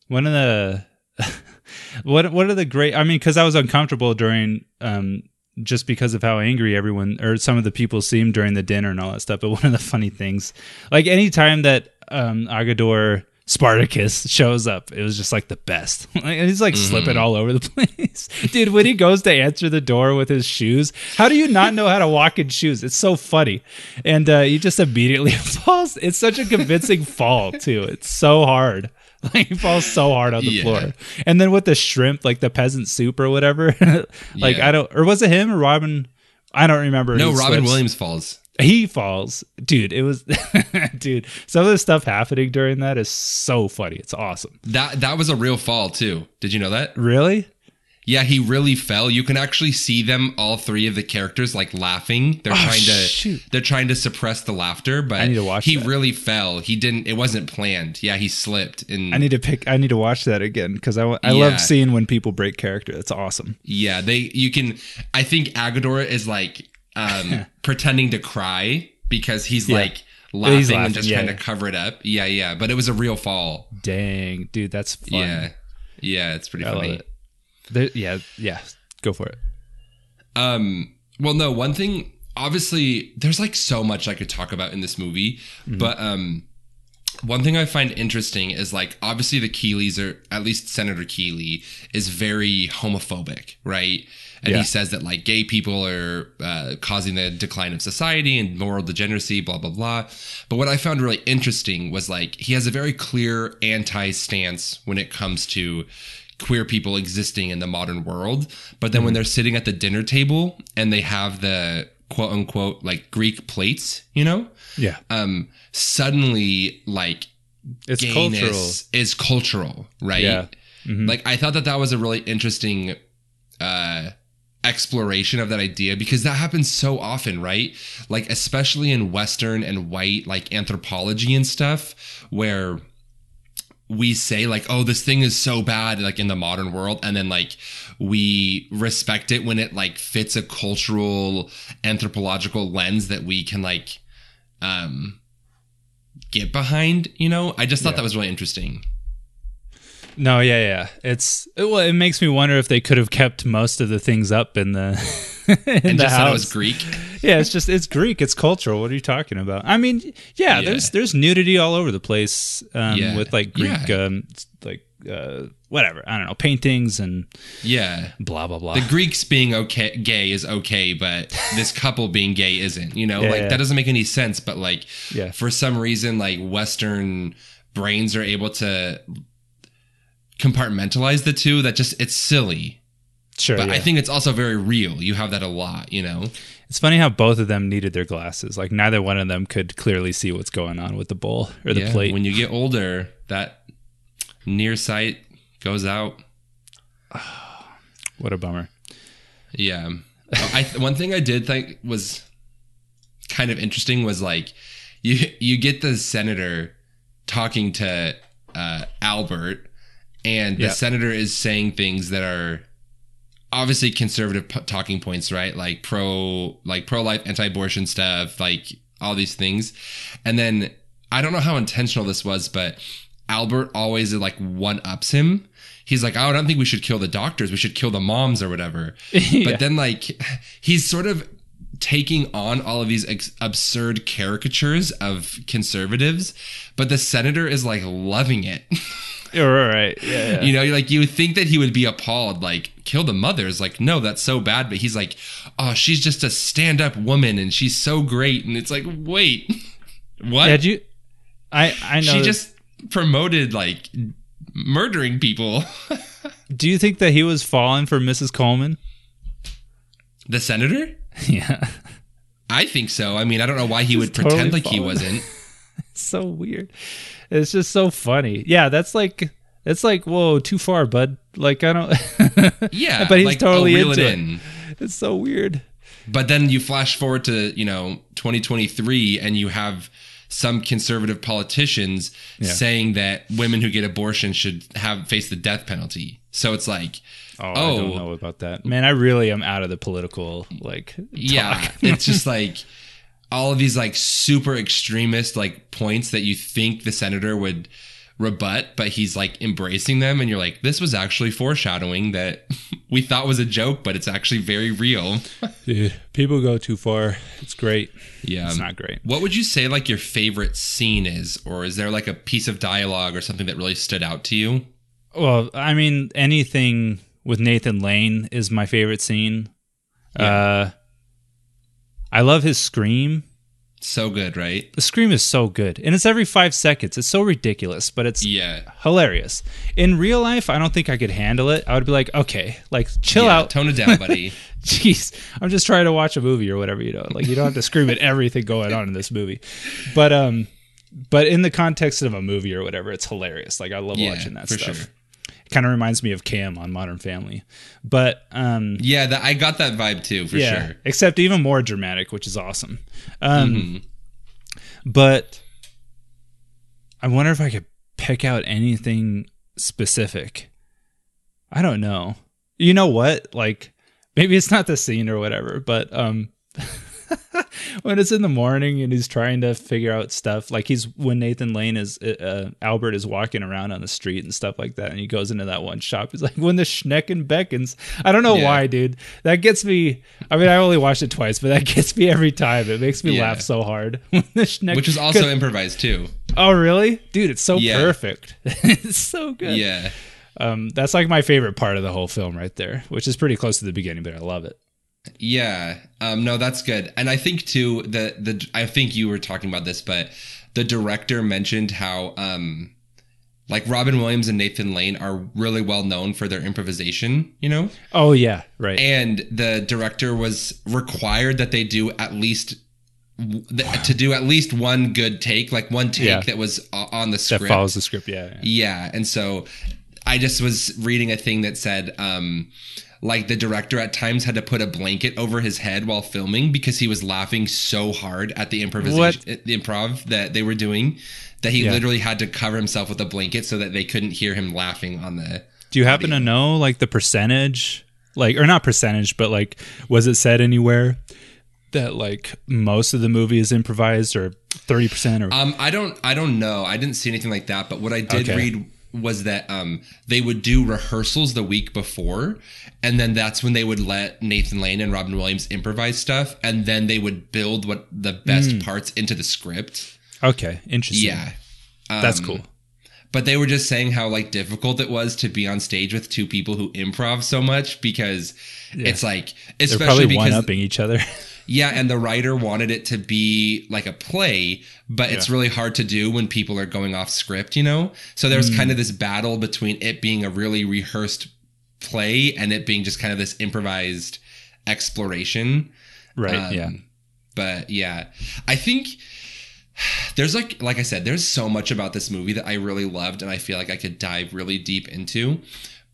one of the what what are the great I mean cuz I was uncomfortable during um just because of how angry everyone or some of the people seemed during the dinner and all that stuff but one of the funny things like anytime that um Agador Spartacus shows up. It was just like the best. Like, he's like slipping all over the place. Dude, when he goes to answer the door with his shoes, how do you not know how to walk in shoes? It's so funny. And uh, he just immediately falls. It's such a convincing fall, too. It's so hard. Like he falls so hard on the Yeah. floor. And then with the shrimp, like the peasant soup or whatever. like Yeah. I don't or was it him or Robin? I don't remember. no robin slips williams falls he falls dude it was dude some of the stuff happening during that is so funny it's awesome that that was a real fall too did you know that really yeah he really fell you can actually see them all three of the characters like laughing they're Oh, trying to shoot. they're trying to suppress the laughter but I need to watch he that. really fell he didn't it wasn't planned yeah he slipped and i need to pick i need to watch that again because i, I Yeah. love seeing when people break character that's awesome Yeah, they you can I think Agador is like um pretending to cry because he's Yeah. like laughing, He's and just yeah, trying to cover it up. Yeah, yeah. But it was a real fall. dang dude that's fun Yeah. Yeah, it's pretty i funny. There, yeah yeah go for it Um well no, one thing obviously there's like so much I could talk about in this movie, Mm-hmm. but um one thing I find interesting is like obviously the Keeleys are at least Senator Keeley is very homophobic, right? And Yeah. he says that like gay people are uh, causing the decline of society and moral degeneracy, blah blah blah. But what I found really interesting was like he has a very clear anti stance when it comes to queer people existing in the modern world. But then when they're sitting at the dinner table and they have the quote unquote like Greek plates, you know, yeah um, suddenly like it's cultural is cultural, right? Yeah. Mhm. Like I thought that that was a really interesting uh exploration of that idea because that happens so often, right? Like especially in western and white like anthropology and stuff where we say like oh this thing is so bad like in the modern world and then like we respect it when it like fits a cultural anthropological lens that we can like um get behind. You know, I just thought Yeah. that was really interesting. No, yeah, yeah. It's well, it makes me wonder if they could have kept most of the things up in the in And the just that it house. was Greek. Yeah, it's just it's Greek. It's cultural. What are you talking about? I mean, yeah, Yeah. there's there's nudity all over the place um, Yeah. with like Greek, Yeah. um, like uh, whatever. I don't know, paintings and Yeah. blah blah blah. The Greeks being okay, gay is okay, but this couple being gay isn't. You know, like that doesn't make any sense. But like, Yeah. for some reason, like Western brains are able to compartmentalize the two. That just it's silly. sure, But yeah. I think it's also very real. You have that a lot. You know. It's funny how both of them needed their glasses. Like neither one of them could clearly see what's going on with the bowl or the Yeah, plate. When you get older, that near sight goes out. what a bummer. Yeah. I one thing I did think was kind of interesting was like you you get the senator talking to uh, Albert, and the Yeah. senator is saying things that are obviously conservative p- talking points, right? Like pro like pro life, anti abortion stuff, like all these things, and then I don't know how intentional this was, but Albert always like one ups him. He's like, oh, I don't think we should kill the doctors. We should kill the moms or whatever. Yeah. But then, like, he's sort of taking on all of these ex- absurd caricatures of conservatives, but the senator is like loving it. You're right. Yeah, yeah. you know, like you would think that he would be appalled, like kill the mothers. Like, no, that's so bad. But he's like, oh, she's just a stand-up woman, and she's so great. And it's like, wait, what? Yeah, did you? I I know. she just promoted like murdering people. Do you think that he was falling for Mrs. Coleman? the senator? yeah. I think so. I mean, I don't know why he would totally pretend like he wasn't. so weird. It's just so funny. Yeah, that's like it's like whoa, too far, bud. Like I don't. Yeah, but he's like, oh, totally oh, into it it. in. It's so weird. But then you flash forward to you know 2023, and you have some conservative politicians Yeah. saying that women who get abortion should have face the death penalty. So it's like, Oh, I Oh. don't know about that, man. I really am out of the political like. yeah, it's just like all of these like super extremist like points that you think the senator would rebut, but he's like embracing them, and you're like, this was actually foreshadowing that we thought was a joke, but it's actually very real. Dude, people go too far. It's great. Yeah, It's not great. What would you say like your favorite scene is, or is there like a piece of dialogue or something that really stood out to you? Well, I mean, anything with Nathan Lane is my favorite scene. Uh, I love his scream. So good, right? The scream is so good, and it's every five seconds. It's so ridiculous, but it's Yeah, hilarious. In real life, I don't think I could handle it. I would be like, okay, like chill yeah, out. Tone it down, buddy. Jeez, I'm just trying to watch a movie or whatever. You know, like you don't have to scream at everything going on in this movie, but um, but in the context of a movie or whatever, it's hilarious. Like I love Yeah, watching that for stuff. sure. Kind of reminds me of Cam on Modern Family, but um, yeah, that, I got that vibe too, for yeah, sure. except even more dramatic, which is awesome. Um, Mhm. But I wonder if I could pick out anything specific. I don't know. You know what? Like maybe it's not the scene or whatever, but um when it's in the morning and he's trying to figure out stuff, like he's when Nathan Lane is uh, Albert is walking around on the street and stuff like that, and he goes into that one shop. He's like, "When the Schnecken beckons." I don't know Yeah. why, dude. That gets me. I mean, I only watched it twice, but that gets me every time. It makes me Yeah. laugh so hard. When the Schneck- Which is also improvised too. Oh, really, dude? It's so Yeah. perfect. it's so good. Yeah. Um, that's like my favorite part of the whole film, right there, which is pretty close to the beginning, but I love it. Yeah. Um, no, that's good. And I think too the the I think you were talking about this, but the director mentioned how um like Robin Williams and Nathan Lane are really well known for their improvisation, you know? Oh yeah, right. And the director was required that they do at least to do at least one good take, like one take Yeah. that was on the script. that follows the script. Yeah, yeah. Yeah, and so I just was reading a thing that said um like the director at times had to put a blanket over his head while filming because he was laughing so hard at the improvisation What? the improv that they were doing that he Yeah. literally had to cover himself with a blanket so that they couldn't hear him laughing on the Do you happen to know like the percentage, like or not percentage, but like was it said anywhere that like most of the movie is improvised or 30% or Um, I don't, I don't know. I didn't see anything like that. But what I did Okay. read was that um, they would do rehearsals the week before, and then that's when they would let Nathan Lane and Robin Williams improvise stuff, and then they would build what the best Hmm. parts into the script. Okay, interesting. Yeah, That's Um, cool. But they were just saying how like difficult it was to be on stage with two people who improv so much because it's like They're especially probably one upping each other. Yeah, and the writer wanted it to be like a play, but it's really hard to do when people are going off script, you know? So there's Hmm. kind of this battle between it being a really rehearsed play and it being just kind of this improvised exploration. right, Um, yeah. But yeah, I think there's like like I said, there's so much about this movie that I really loved and I feel like I could dive really deep into.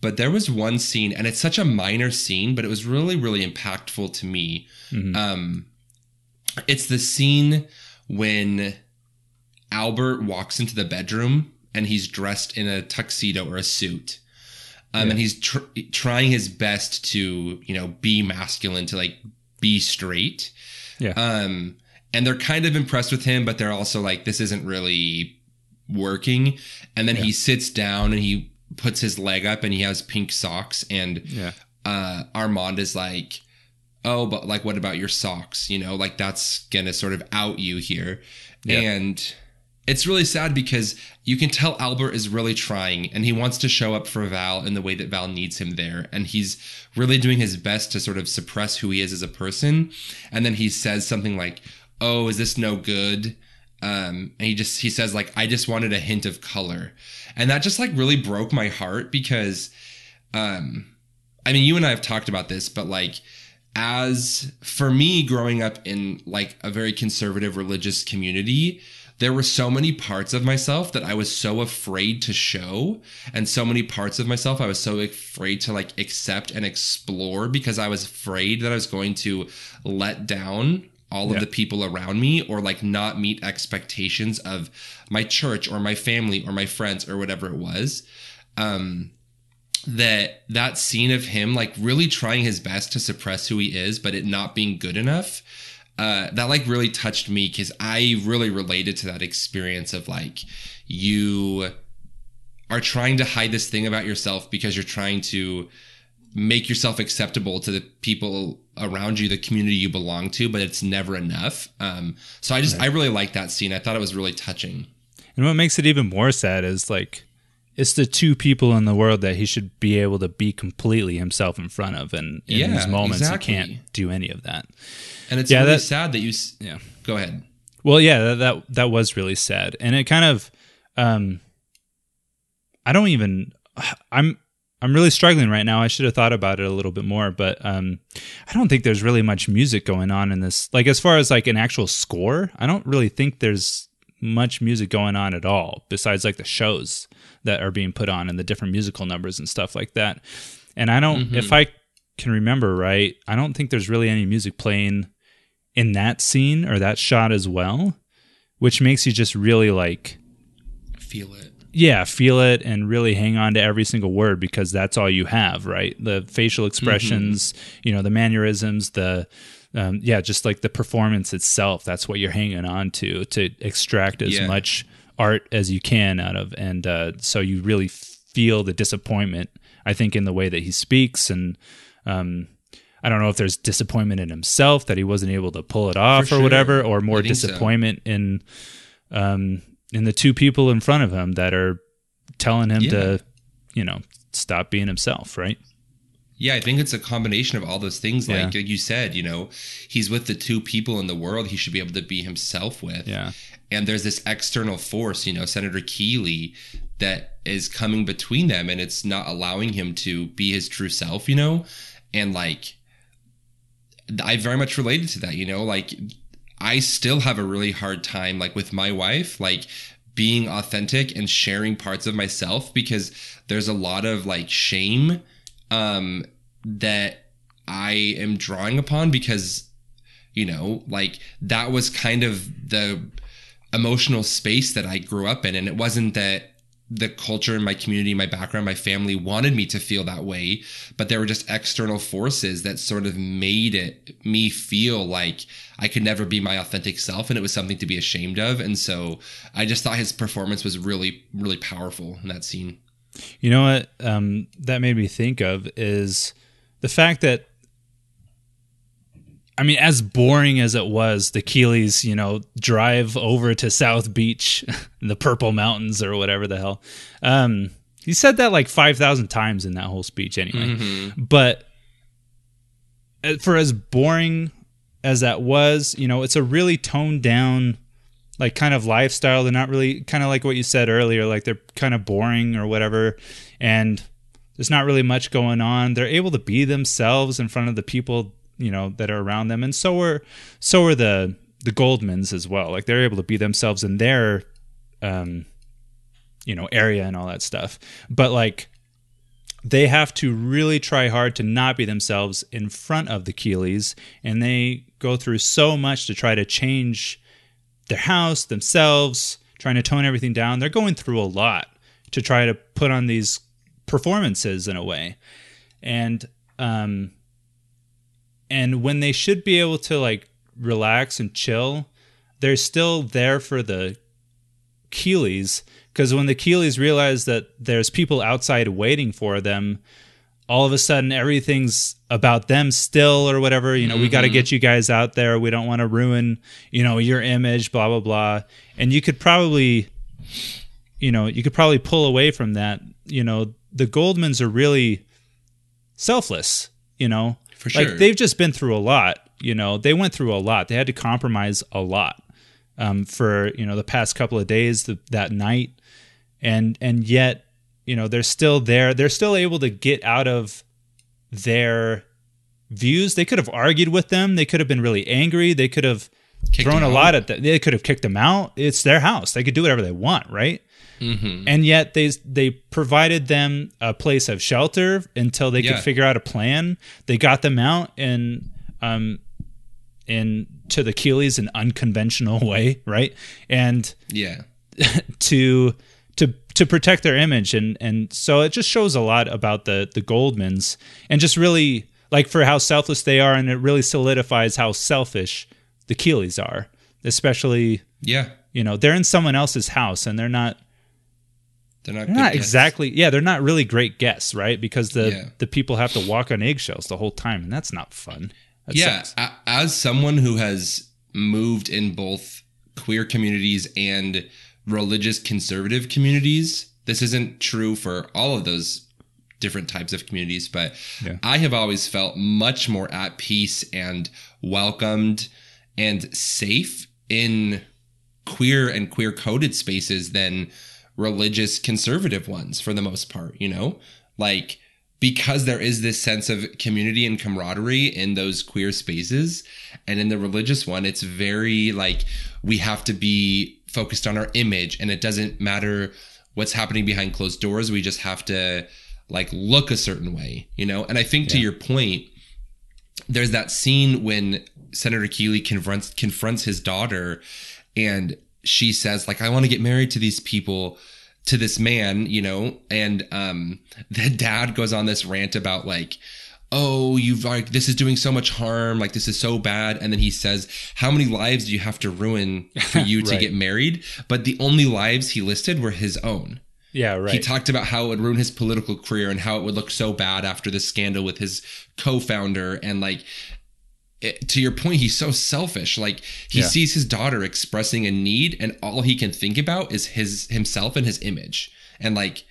But there was one scene, and it's such a minor scene, but it was really, really impactful to me. Mhm. Um, it's the scene when Albert walks into the bedroom and he's dressed in a tuxedo or a suit. Um, Yeah. and he's tr- trying his best to, you know, be masculine, to like be straight. Yeah. Um, and they're kind of impressed with him, but they're also like, this isn't really working. And then he sits down and he puts his leg up and he has pink socks. And yeah. uh, Armand is like, oh, but like, what about your socks? You know, like that's gonna sort of out you here. Yeah. And it's really sad because you can tell Albert is really trying and he wants to show up for Val in the way that Val needs him there. And he's really doing his best to sort of suppress who he is as a person. And then he says something like, oh, is this no good? Um, and he just, he says like, I just wanted a hint of color. And that just like really broke my heart because, um, I mean, you and I have talked about this, but like, as for me growing up in like a very conservative religious community, there were so many parts of myself that I was so afraid to show, and so many parts of myself I was so afraid to like accept and explore because I was afraid that I was going to let down all of Yeah. the people around me or like not meet expectations of my church or my family or my friends or whatever it was. Um, that that scene of him like really trying his best to suppress who he is but it not being good enough uh that like really touched me because i really related to that experience of like you are trying to hide this thing about yourself because you're trying to make yourself acceptable to the people around you the community you belong to but it's never enough. Um so i just i really like that scene. I thought it was really touching. And what makes it even more sad is like it's the two people in the world that he should be able to be completely himself in front of, and in Yeah, these moments. Exactly. he can't do any of that. and it's Yeah, really that- sad that you Yeah. go ahead. Well, yeah, that, that that was really sad, and it kind of, um, I don't even, I'm I'm really struggling right now. I should have thought about it a little bit more, but um, I don't think there's really much music going on in this. Like as far as like an actual score, I don't really think there's much music going on at all besides like the shows that are being put on and the different musical numbers and stuff like that. And I don't, if I can remember right, I don't think there's really any music playing in that scene or that shot as well, which makes you just really like, feel it yeah, feel it and really hang on to every single word because that's all you have, right? The facial expressions, you know, the mannerisms, the, um, yeah, just like the performance itself. That's what you're hanging on to to extract as Yeah. much art as you can out of, and uh, so you really feel the disappointment. I think in the way that he speaks and. Um, I don't know if there's disappointment in himself that he wasn't able to pull it off For or sure. whatever, or more think so. disappointment in um, in the two people in front of him that are telling him Yeah. to, you know, stop being himself, right? Yeah, I think it's a combination of all those things. Yeah. Like you said, you know, he's with the two people in the world he should be able to be himself with. Yeah. And there's this external force, you know, Senator Keeley, that is coming between them and it's not allowing him to be his true self, you know? And like, I very much related to that, you know? Like, I still have a really hard time, like, with my wife, like, being authentic and sharing parts of myself because there's a lot of like shame um that I am drawing upon because you know like that was kind of the emotional space that I grew up in. And it wasn't that the culture in my community, my background, my family wanted me to feel that way, but there were just external forces that sort of made it me feel like I could never be my authentic self and it was something to be ashamed of. And so I just thought his performance was really, really powerful in that scene. You know what um, that made me think of is the fact that I mean, as boring as it was, the Keeleys, you know, drive over to South Beach, the Purple Mountains, or whatever the hell. Um, he said that like five thousand times in that whole speech, anyway. But uh, for as boring as that was, you know, it's a really toned down, like kind of lifestyle. They're not really kind of like what you said earlier, like they're kind of boring or whatever, and there's not really much going on. They're able to be themselves in front of the people you know that are around them. And so are so are the the goldmans as well. Like they're able to be themselves in their um you know area and all that stuff. But like they have to really try hard to not be themselves in front of the Keeleys. And they go through so much to try to change their house themselves trying to tone everything down. They're going through a lot to try to put on these performances in a way. And um and when they should be able to like relax and chill, they're still there for the Keeleys because when the Keeleys realize that there's people outside waiting for them, all of a sudden everything's about them still or whatever. You know, we got to mm-hmm. get you guys out there. We don't want to ruin, you know, your image, blah blah blah. And you could probably, you know, you could probably pull away from that. You know, the Goldmans are really selfless. You know, For like they've just been through a lot. You know, they went through a lot. They had to compromise a lot um, for you know the past couple of days, the, that night, and and yet you know they're still there. They're still able to get out of their views. They could have argued with them. They could have been really angry. They could have Kicked thrown a them lot at them. They could have kicked them out. It's their house. They could do whatever they want, right? Mm-hmm. And yet they they provided them a place of shelter until they Yeah. could figure out a plan. They got them out and um in to the Keeleys an unconventional way, right? And Yeah. to to to protect their image and and so it just shows a lot about the the Goldmans and just really like for how selfless they are and it really solidifies how selfish the Keeleys are especially Yeah. you know they're in someone else's house and they're not They're not, they're not exactly yeah they're not really great guests right because the Yeah. the people have to walk on eggshells the whole time and that's not fun That yeah. a- As someone who has moved in both queer communities and religious conservative communities, this isn't true for all of those different types of communities, but Yeah. I have always felt much more at peace and welcomed and safe in queer and queer coded spaces than religious conservative ones for the most part, you know? Like because there is this sense of community and camaraderie in those queer spaces and in the religious one it's very like we have to be focused on our image and it doesn't matter what's happening behind closed doors. We just have to like look a certain way you know? And i think to your point there's that scene when Senator Keeley confronts confronts his daughter and she says like I want to get married to these people to this man, you know, and um the dad goes on this rant about like oh you've like this is doing so much harm like this is so bad. And then he says how many lives do you have to ruin for you to get married? But the only lives he listed were his own. Yeah right. He talked about how it would ruin his political career and how it would look so bad after this scandal with his co-founder and like it, to your point he's so selfish like he Yeah. sees his daughter expressing a need and all he can think about is his himself and his image and like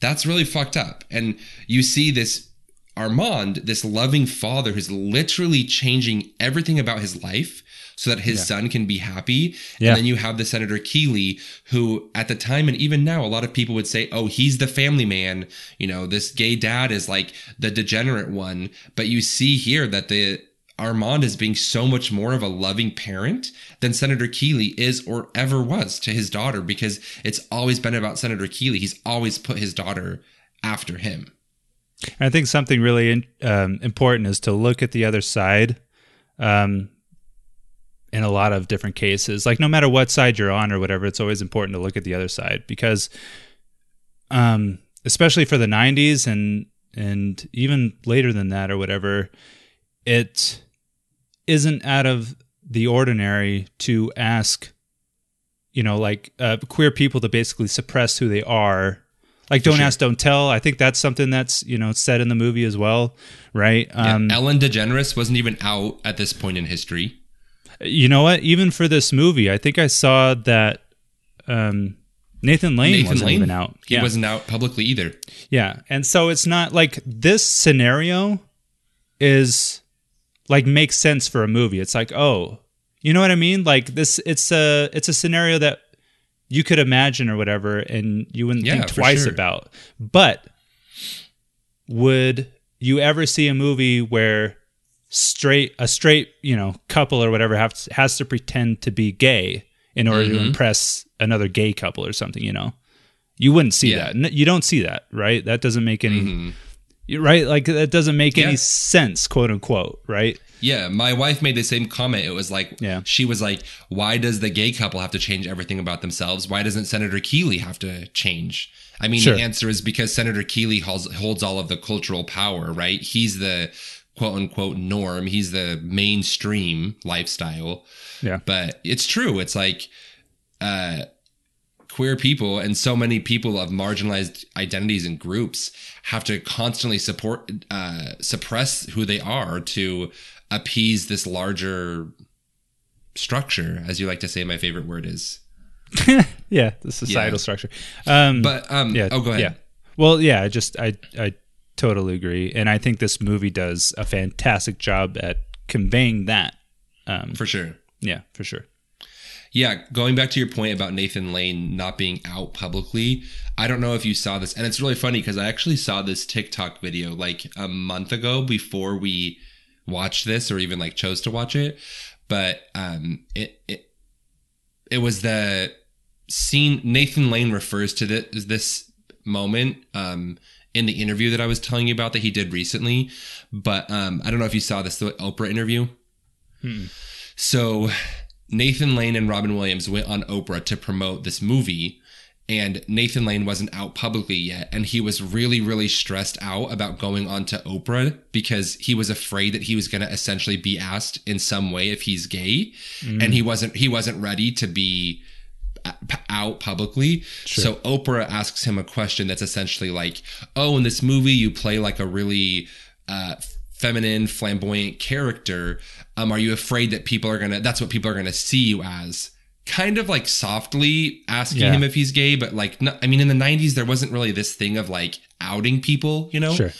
that's really fucked up and you see this Armand this loving father who's literally changing everything about his life so that his son can be happy Yeah. and then you have the Senator Keeley, who at the time and even now, a lot of people would say, oh, he's the family man. You know, this gay dad is like the degenerate one. But you see here that the Armand is being so much more of a loving parent than Senator Keeley is or ever was to his daughter because it's always been about Senator Keeley. He's always put his daughter after him. I think something really um, important is to look at the other side um, in a lot of different cases. Like, no matter what side you're on or whatever, it's always important to look at the other side because um, especially for the '90s and and even later than that or whatever, it isn't out of the ordinary to ask, you know, like uh, queer people to basically suppress who they are. Like, don't sure. ask, don't tell. I think that's something that's you know said in the movie as well, right? Yeah, Um, Ellen DeGeneres wasn't even out at this point in history. you know what? Even for this movie, I think I saw that um, Nathan Lane Nathan wasn't Lane even out. He yeah. wasn't out publicly either. Yeah. And so it's not like this scenario is like makes sense for a movie. It's like, oh, you know what I mean? Like this it's a it's a scenario that you could imagine or whatever and you wouldn't Yeah, think twice sure. about. But would you ever see a movie where straight a straight, you know, couple or whatever has has to pretend to be gay in order Mm-hmm. to impress another gay couple or something, you know? You wouldn't see Yeah. that. You don't see that, right? That doesn't make any Mhm. Right like that doesn't make Yeah. any sense quote unquote right Yeah, my wife made the same comment. It was like, Yeah. she was like, why does the gay couple have to change everything about themselves? Why doesn't Senator Keeley have to change? I mean, Sure. the answer is because Senator Keeley holds, holds all of the cultural power, right? He's the quote unquote norm. He's the mainstream lifestyle. yeah But it's true. It's like, uh, queer people and so many people of marginalized identities and groups have to constantly support uh, suppress who they are to appease this larger structure as you like to say my favorite word is. Yeah the societal Yeah. structure. Um but um yeah oh go ahead. yeah. Well yeah i just i i totally agree. And i think this movie does a fantastic job at conveying that um for sure. Yeah for sure Yeah, going back to your point about Nathan Lane not being out publicly, I don't know if you saw this, and it's really funny because I actually saw this TikTok video like a month ago before we watched this or even like chose to watch it. But um, it it it was the scene Nathan Lane refers to this this moment um in the interview that I was telling you about that he did recently. But um, I don't know if you saw this the Oprah interview. So Nathan Lane and Robin Williams went on Oprah to promote this movie. And Nathan Lane wasn't out publicly yet. And he was really, really stressed out about going on to Oprah because he was afraid that he was going to essentially be asked in some way if he's gay. And he wasn't, he wasn't ready to be out publicly. So Oprah asks him a question that's essentially like, "Oh, in this movie you play like a really uh, feminine, flamboyant character. Um, are you afraid that people are gonna? That's what people are gonna see you as." Kind of like softly asking Yeah. him if he's gay, but like, no, I mean, in the '90s there wasn't really this thing of like outing people, you know? Sure.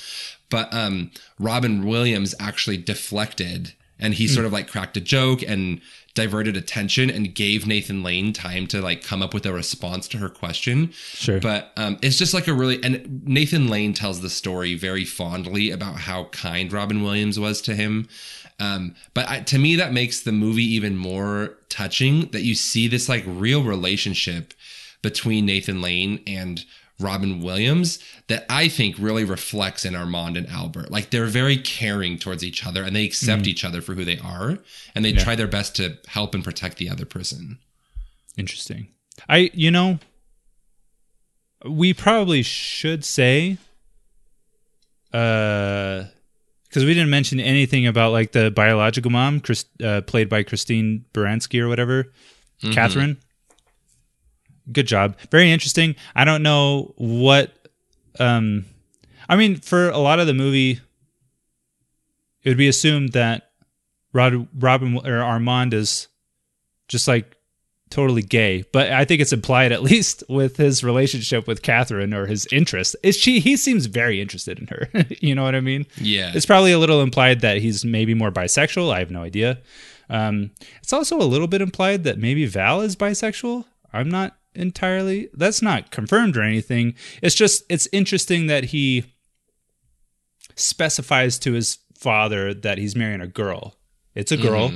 But um, Robin Williams actually deflected and he sort of like cracked a joke and diverted attention and gave Nathan Lane time to like come up with a response to her question. Sure. But um, it's just like a really, and Nathan Lane tells the story very fondly about how kind Robin Williams was to him. Um, but I, to me, that makes the movie even more touching that you see this like real relationship between Nathan Lane and Robin Williams that I think really reflects in Armand and Albert. Like they're very caring towards each other and they accept each other for who they are and they try their best to help and protect the other person. Interesting. I, you know, we probably should say, uh, because we didn't mention anything about like the biological mom, Chris, uh, played by Christine Baranski or whatever, Catherine. Good job. Very interesting. I don't know what, um, I mean, for a lot of the movie, it would be assumed that Rod, Robin or Armand is just like totally gay, but I think it's implied at least with his relationship with Catherine or his interest. Is she? He seems very interested in her. you know what I mean? Yeah. It's probably a little implied that he's maybe more bisexual. I have no idea. Um, it's also a little bit implied that maybe Val is bisexual. I'm not entirely. That's not confirmed or anything. It's just it's interesting that he specifies to his father that he's marrying a girl. It's a girl.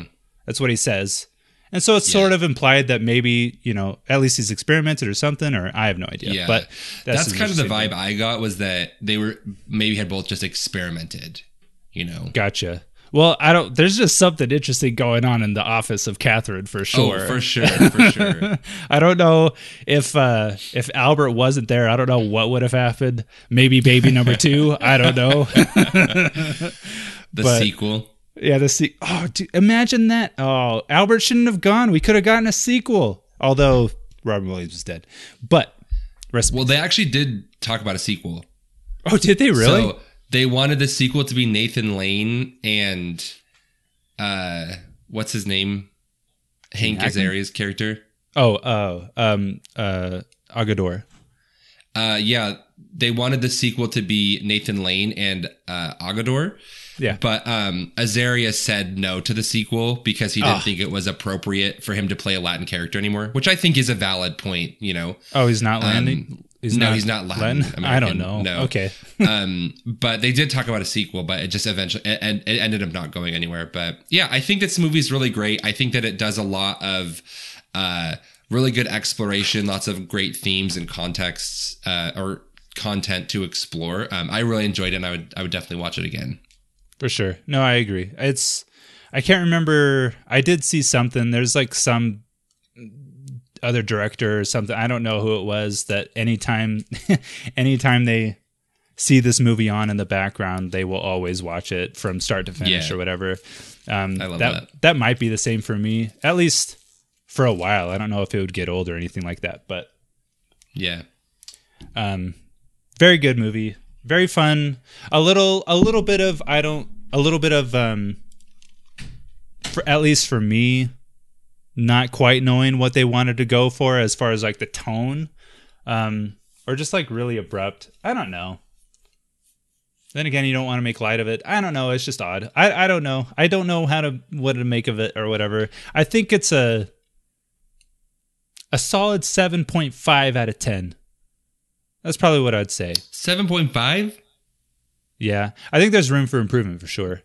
That's what he says. And so it's Yeah. sort of implied that maybe, you know, at least he's experimented or something, or I have no idea. Yeah. But that's, an kind of the vibe thing. I got was that they were maybe had both just experimented, you know. Gotcha. Well, I don't. There's just something interesting going on in the office of Catherine for sure. Oh, for sure, for sure. I don't know if uh, if Albert wasn't there. I don't know what would have happened. Maybe baby number two. I don't know. The But- sequel. Yeah, the se- Oh, dude, imagine that. Oh, Albert shouldn't have gone. We could have gotten a sequel. Although Robin Williams is dead. But rest. Well, they actually did talk about a sequel. oh, did they really? So they wanted the sequel to be Nathan Lane and uh what's his name? Hank? Azaria's character. oh, oh, um, uh, Agador. Uh yeah, they wanted the sequel to be Nathan Lane and uh Agador. Yeah. But um Azaria said no to the sequel because he didn't think it was appropriate for him to play a Latin character anymore, which I think is a valid point, you know. Oh, he's not landing. Um, no, he's not Latin I don't know. no. Okay. um, but they did talk about a sequel, but it just eventually and it, ended up not going anywhere. But yeah, I think this movie is really great. I think that it does a lot of uh, really good exploration, lots of great themes and contexts uh, or content to explore. Um, I really enjoyed it, and I would I would definitely watch it again. For sure. No, I agree. It's I can't remember I did see something. There's like some other director or something. I don't know who it was that anytime anytime they see this movie on in the background, they will always watch it from start to finish Yeah. or whatever. Um I love that, that. that might be the same for me. At least for a while. I don't know if it would get old or anything like that, but Yeah, um, very good movie, very fun. A little, a little bit of I don't, a little bit of um, for at least for me, not quite knowing what they wanted to go for as far as like the tone, um, or just like really abrupt. I don't know. Then again, you don't want to make light of it. I don't know. It's just odd. I, I don't know. I don't know how to what to make of it or whatever. I think it's a a solid seven point five out of ten. That's probably what I'd say. seven point five. Yeah, I think there's room for improvement for sure.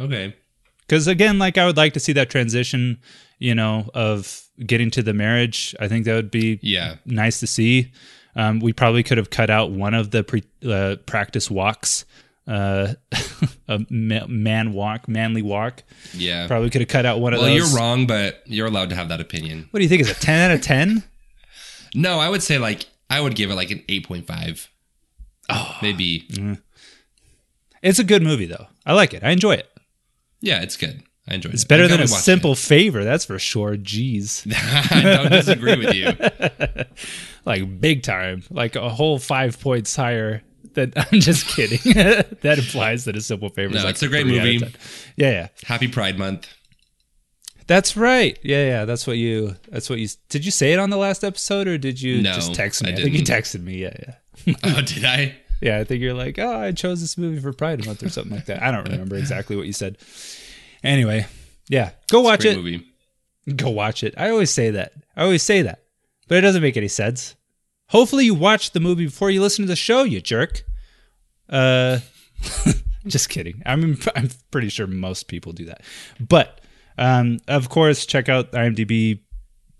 Okay, Because again, like I would like to see that transition, you know, of getting to the marriage. I think that would be yeah, nice to see. Um, we probably could have cut out one of the pre, uh, practice walks, uh, a ma- man walk, manly walk. yeah. Probably could have cut out one of Well, you're wrong, but you're allowed to have that opinion. What do you think? Is it ten out of ten? No, I would say like I would give it like an eight point five. Oh, maybe. Mm-hmm. It's a good movie though. I like it. I enjoy it. Yeah, it's good. I enjoyed it. It's better than a simple favor, that's for sure. Jeez. I don't disagree with you. like big time, like a whole five points higher. Than I'm just kidding. that implies that a simple favor is No, like it's a great three out of movie. Yeah, yeah, Happy Pride Month. That's right. Yeah, yeah, that's what you. That's what you. Did you say it on the last episode, or did you No, just text me? I I, think you texted me. Yeah, yeah, Oh, did I? yeah. I think you're like, oh, I chose this movie for Pride Month or something like that. I don't remember exactly what you said. Anyway, yeah, go watch it. movie. go watch it. I always say that. I always say that. But it doesn't make any sense. Hopefully you watch the movie before you listen to the show, you jerk. Uh just kidding. I mean I'm pretty sure most people do that. But um of course check out IMDb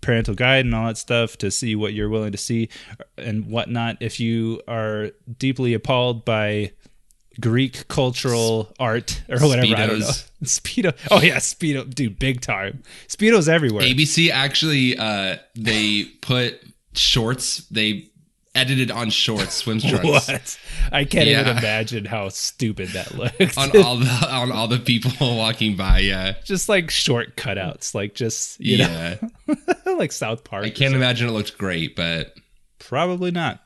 parental guide and all that stuff to see what you're willing to see and whatnot. If you are deeply appalled by Greek cultural art or whatever, I don't know. Speedo. Oh yeah, Speedo, dude, big time. Speedos everywhere. ABC actually, uh, they put shorts. They edited on shorts, swim trunks. What? I can't even imagine how stupid that looks. On all the on all the people walking by, yeah, just like short cutouts, like just you yeah. know, like South Park. I can't imagine it looked great, but Probably not.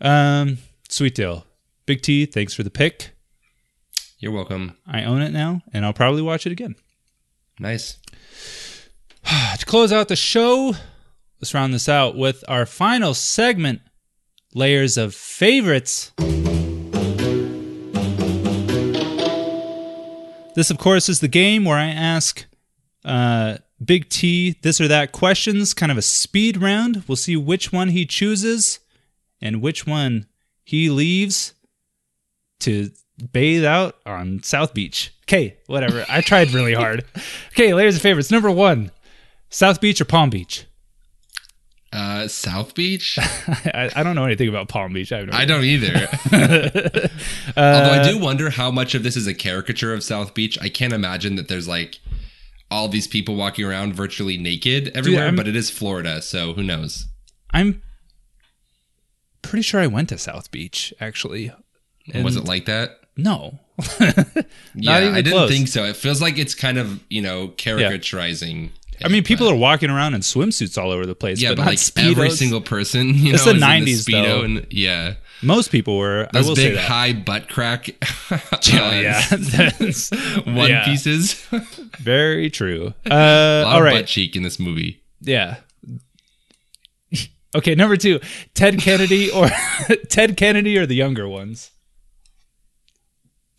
Um, Sweet Deal, Big T. Thanks for the pick. you're welcome. I own it now, and I'll probably watch it again. Nice. To close out the show, let's round this out with our final segment: layers of favorites. This, of course, is the game where I ask uh, Big T this or that questions, kind of a speed round. We'll see which one he chooses and which one he leaves to bathe out on South Beach. Okay, whatever. I tried really hard. Okay, layers of favorites. Number one South Beach or Palm Beach? Uh, South Beach. I, I don't know anything about Palm Beach. I no I don't either. Although I do wonder how much of this is a caricature of South Beach. I can't imagine that there's like all these people walking around virtually naked everywhere, I'm- but it is Florida, so who knows? I'm pretty sure I went to South Beach actually. Was it like that? No. Yeah, I didn't close. think so. It feels like it's kind of, you know, caricaturizing. I mean, people but- are walking around in swimsuits all over the place. Yeah, but, but, like every single person, you It's know, the is in 90s Speedo though. and yeah. Most people were. I Those will say big high butt crack Oh, yeah, one yeah, pieces. Very true. Uh, A lot all of butt cheek in this movie. Yeah. Okay, number two, Ted Kennedy or Ted Kennedy or the younger ones.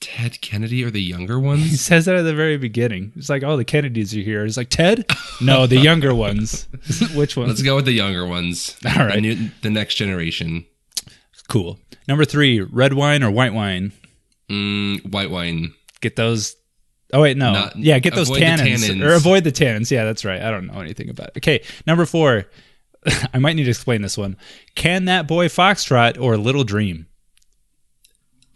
Ted Kennedy or the younger ones? He says that at the very beginning. It's like, oh, the Kennedys are here. It's like Ted. No, the younger ones. Which ones? Let's go with the younger ones. All right. The, new, the next generation. Cool. Number three, red wine or white wine. Mm, white wine. Get those. Oh wait, no. Not- yeah, get those tannins, tannins. or avoid the tannins. Yeah, that's right. I don't know anything about it. Okay, number four. I might need to explain this one. Can that boy foxtrot or Little Dream?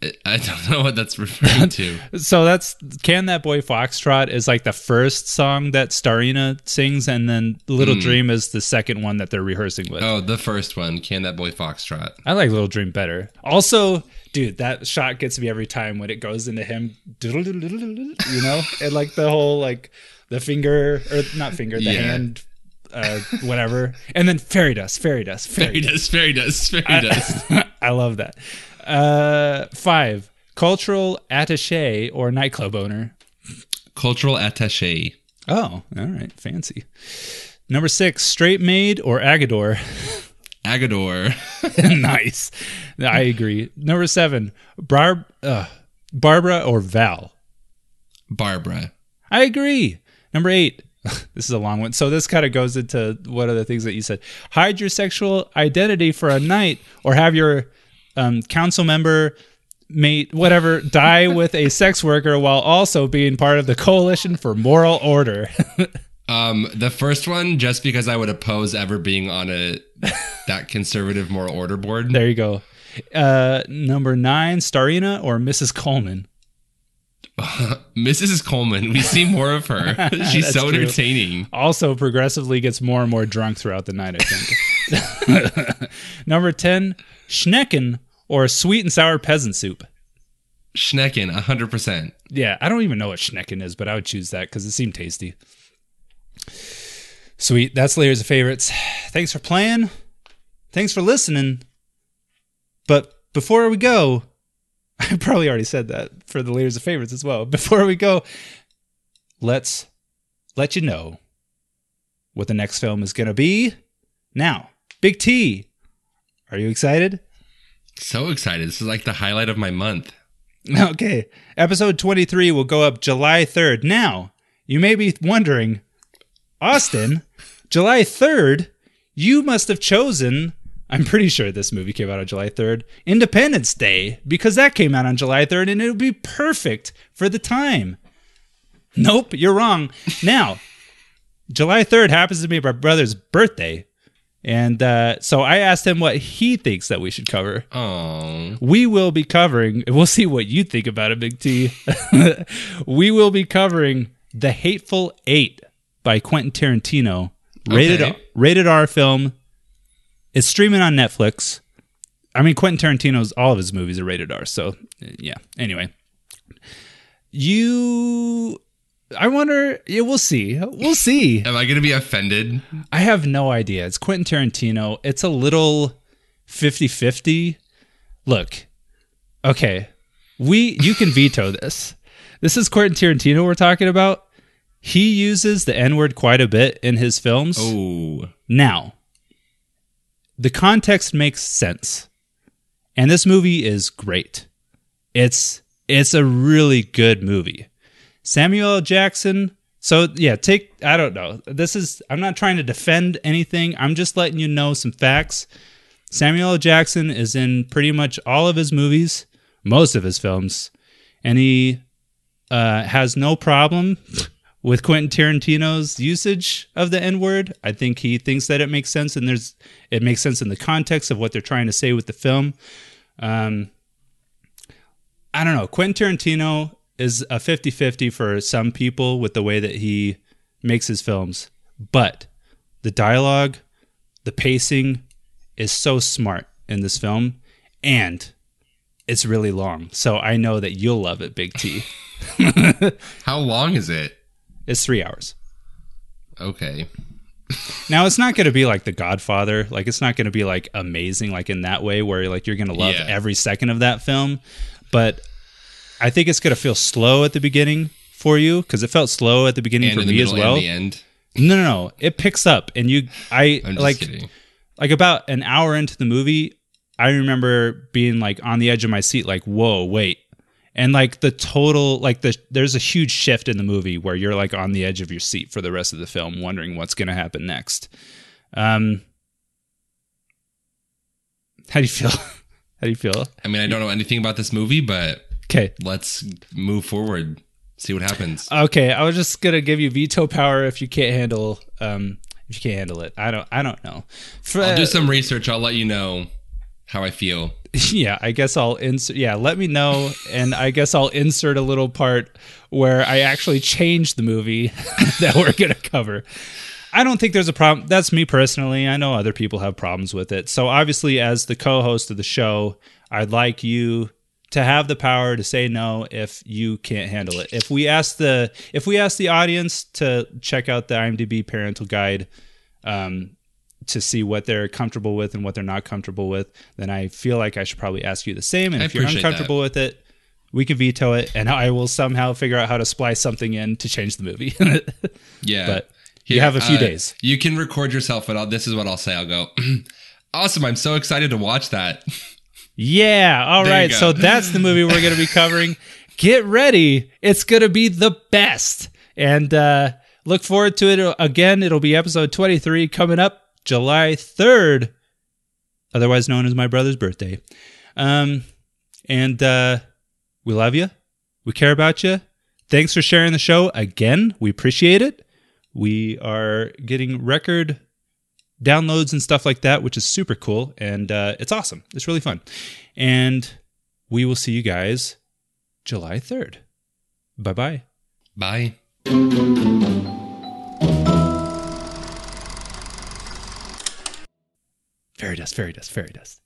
I- I don't know what that's referring to. So that's Can That Boy Foxtrot is like the first song that Starina sings, and then Little Dream is the second one that they're rehearsing with. Oh, the first one. Can that boy foxtrot? I like Little Dream better. Also, dude, that shot gets me every time when it goes into him, you know, and like the whole like the finger or not finger, the Yeah. hand, uh, whatever, and then fairy dust, fairy dust, fairy Fairy dust, fairy dust, fairy dust. I love that. Uh, five cultural attaché or nightclub owner. Cultural attache. Oh, all right, fancy. Number six, straight maid or Agador. Agador. nice. I agree. Number seven, Barb, uh, Barbara or Val. Barbara. I agree. Number eight, this is a long one. So this kind of goes into one of the things that you said. Hide your sexual identity for a night or have your um, council member mate whatever die with a sex worker while also being part of the coalition for moral order Um, the first one, just because I would oppose ever being on a that conservative moral order board. there you go uh number nine starina or mrs coleman Mrs. Coleman, we see more of her. She's so true. entertaining. also progressively gets more and more drunk throughout the night, I think. Number 10, Schnecken or a sweet and sour peasant soup. Schnecken, 100%. Yeah, I don't even know what Schnecken is, but I would choose that because it seemed tasty. Sweet. That's Layers of Favorites. Thanks for playing. Thanks for listening. But before we go, I probably already said that for the Layers of Favorites as well. Before we go, let's let you know what the next film is going to be. Now, Big T, are you excited? So excited. This is like the highlight of my month. Okay. Episode 23 will go up July 3rd. Now, you may be wondering, Austin, July 3rd, you must have chosen, I'm pretty sure this movie came out on July 3rd, Independence Day, because that came out on July 3rd and it would be perfect for the time. Nope, you're wrong. Now, July 3rd happens to be my brother's birthday. And uh, so I asked him what he thinks that we should cover. We will be covering we'll see what you think about it big t. We will be covering the hateful eight by quentin tarantino. Rated Okay. rated r film. It's streaming on netflix. I mean quentin tarantino's all of his movies are rated r so yeah. Anyway. You i wonder yeah we'll see we'll see am I going to be offended? I have no idea. It's Quentin Tarantino. It's a little 50-50. Look. Okay. We you can veto this. This is Quentin Tarantino we're talking about. He uses the N-word quite a bit in his films. Oh, Now, the context makes sense. And this movie is great. It's it's a really good movie. Samuel. Jackson. So yeah, take I don't know. This is I'm not trying to defend anything. I'm just letting you know some facts. Samuel. Jackson is in pretty much all of his movies, most of his films, and he uh, has no problem with Quentin Tarantino's usage of the N word. I think he thinks that it makes sense, and there's it makes sense in the context of what they're trying to say with the film. Um, I don't know. Quentin Tarantino is a 50 50 for some people with the way that he makes his films, but the dialogue, the pacing is so smart in this film, and it's really long. So I know that you'll love it, Big T. How long is it? It's three hours. Okay. Now it's not going to be like The Godfather. Like it's not going to be like amazing like in that way where like you're going to love Yeah. every second of that film, but I think it's going to feel slow at the beginning for you because it felt slow at the beginning And for me as well. the end. No, no, no. It picks up and you I I'm just like kidding. like about an hour into the movie, I remember being like on the edge of my seat like, "Whoa, wait." And like the total like the there's a huge shift in the movie where you're like on the edge of your seat for the rest of the film wondering what's going to happen next. Um How do you feel? How do you feel? I mean, I don't know anything about this movie, but Okay. let's move forward. See what happens. Okay, I was just going to give you veto power if you can't handle um if you can't handle it. I don't I don't know. For, I'll do some research. I'll let you know how I feel. yeah, I guess I'll insert. Yeah, let me know, and I guess I'll insert a little part where I actually change the movie that we're gonna cover. I don't think there's a problem. That's me personally. I know other people have problems with it. So obviously, as the co-host of the show, I'd like you to have the power to say no if you can't handle it. If we ask the if we ask the audience to check out the IMDb parental guide, um, to see what they're comfortable with and what they're not comfortable with, then I feel like I should probably ask you the same. And I if you're uncomfortable with it, we can veto it, and I will somehow figure out how to splice something in to change the movie. Yeah. But you have a few uh, days. You can record yourself, and I'll, this is what I'll say. I'll go, awesome. I'm so excited to watch that. Yeah. All There right. So that's the movie we're going to be covering. Get ready. It's going to be the best. And uh, look forward to it. Again, it'll be episode 23 coming up July 3rd, otherwise known as my brother's birthday. Um, and uh, we love you. We care about you. Thanks for sharing the show again. We appreciate it. We are getting record downloads and stuff like that, which is super cool. And uh, it's awesome. It's really fun. And we will see you guys July 3rd. Bye bye. Bye. Fairy dust, fairy dust, fairy dust.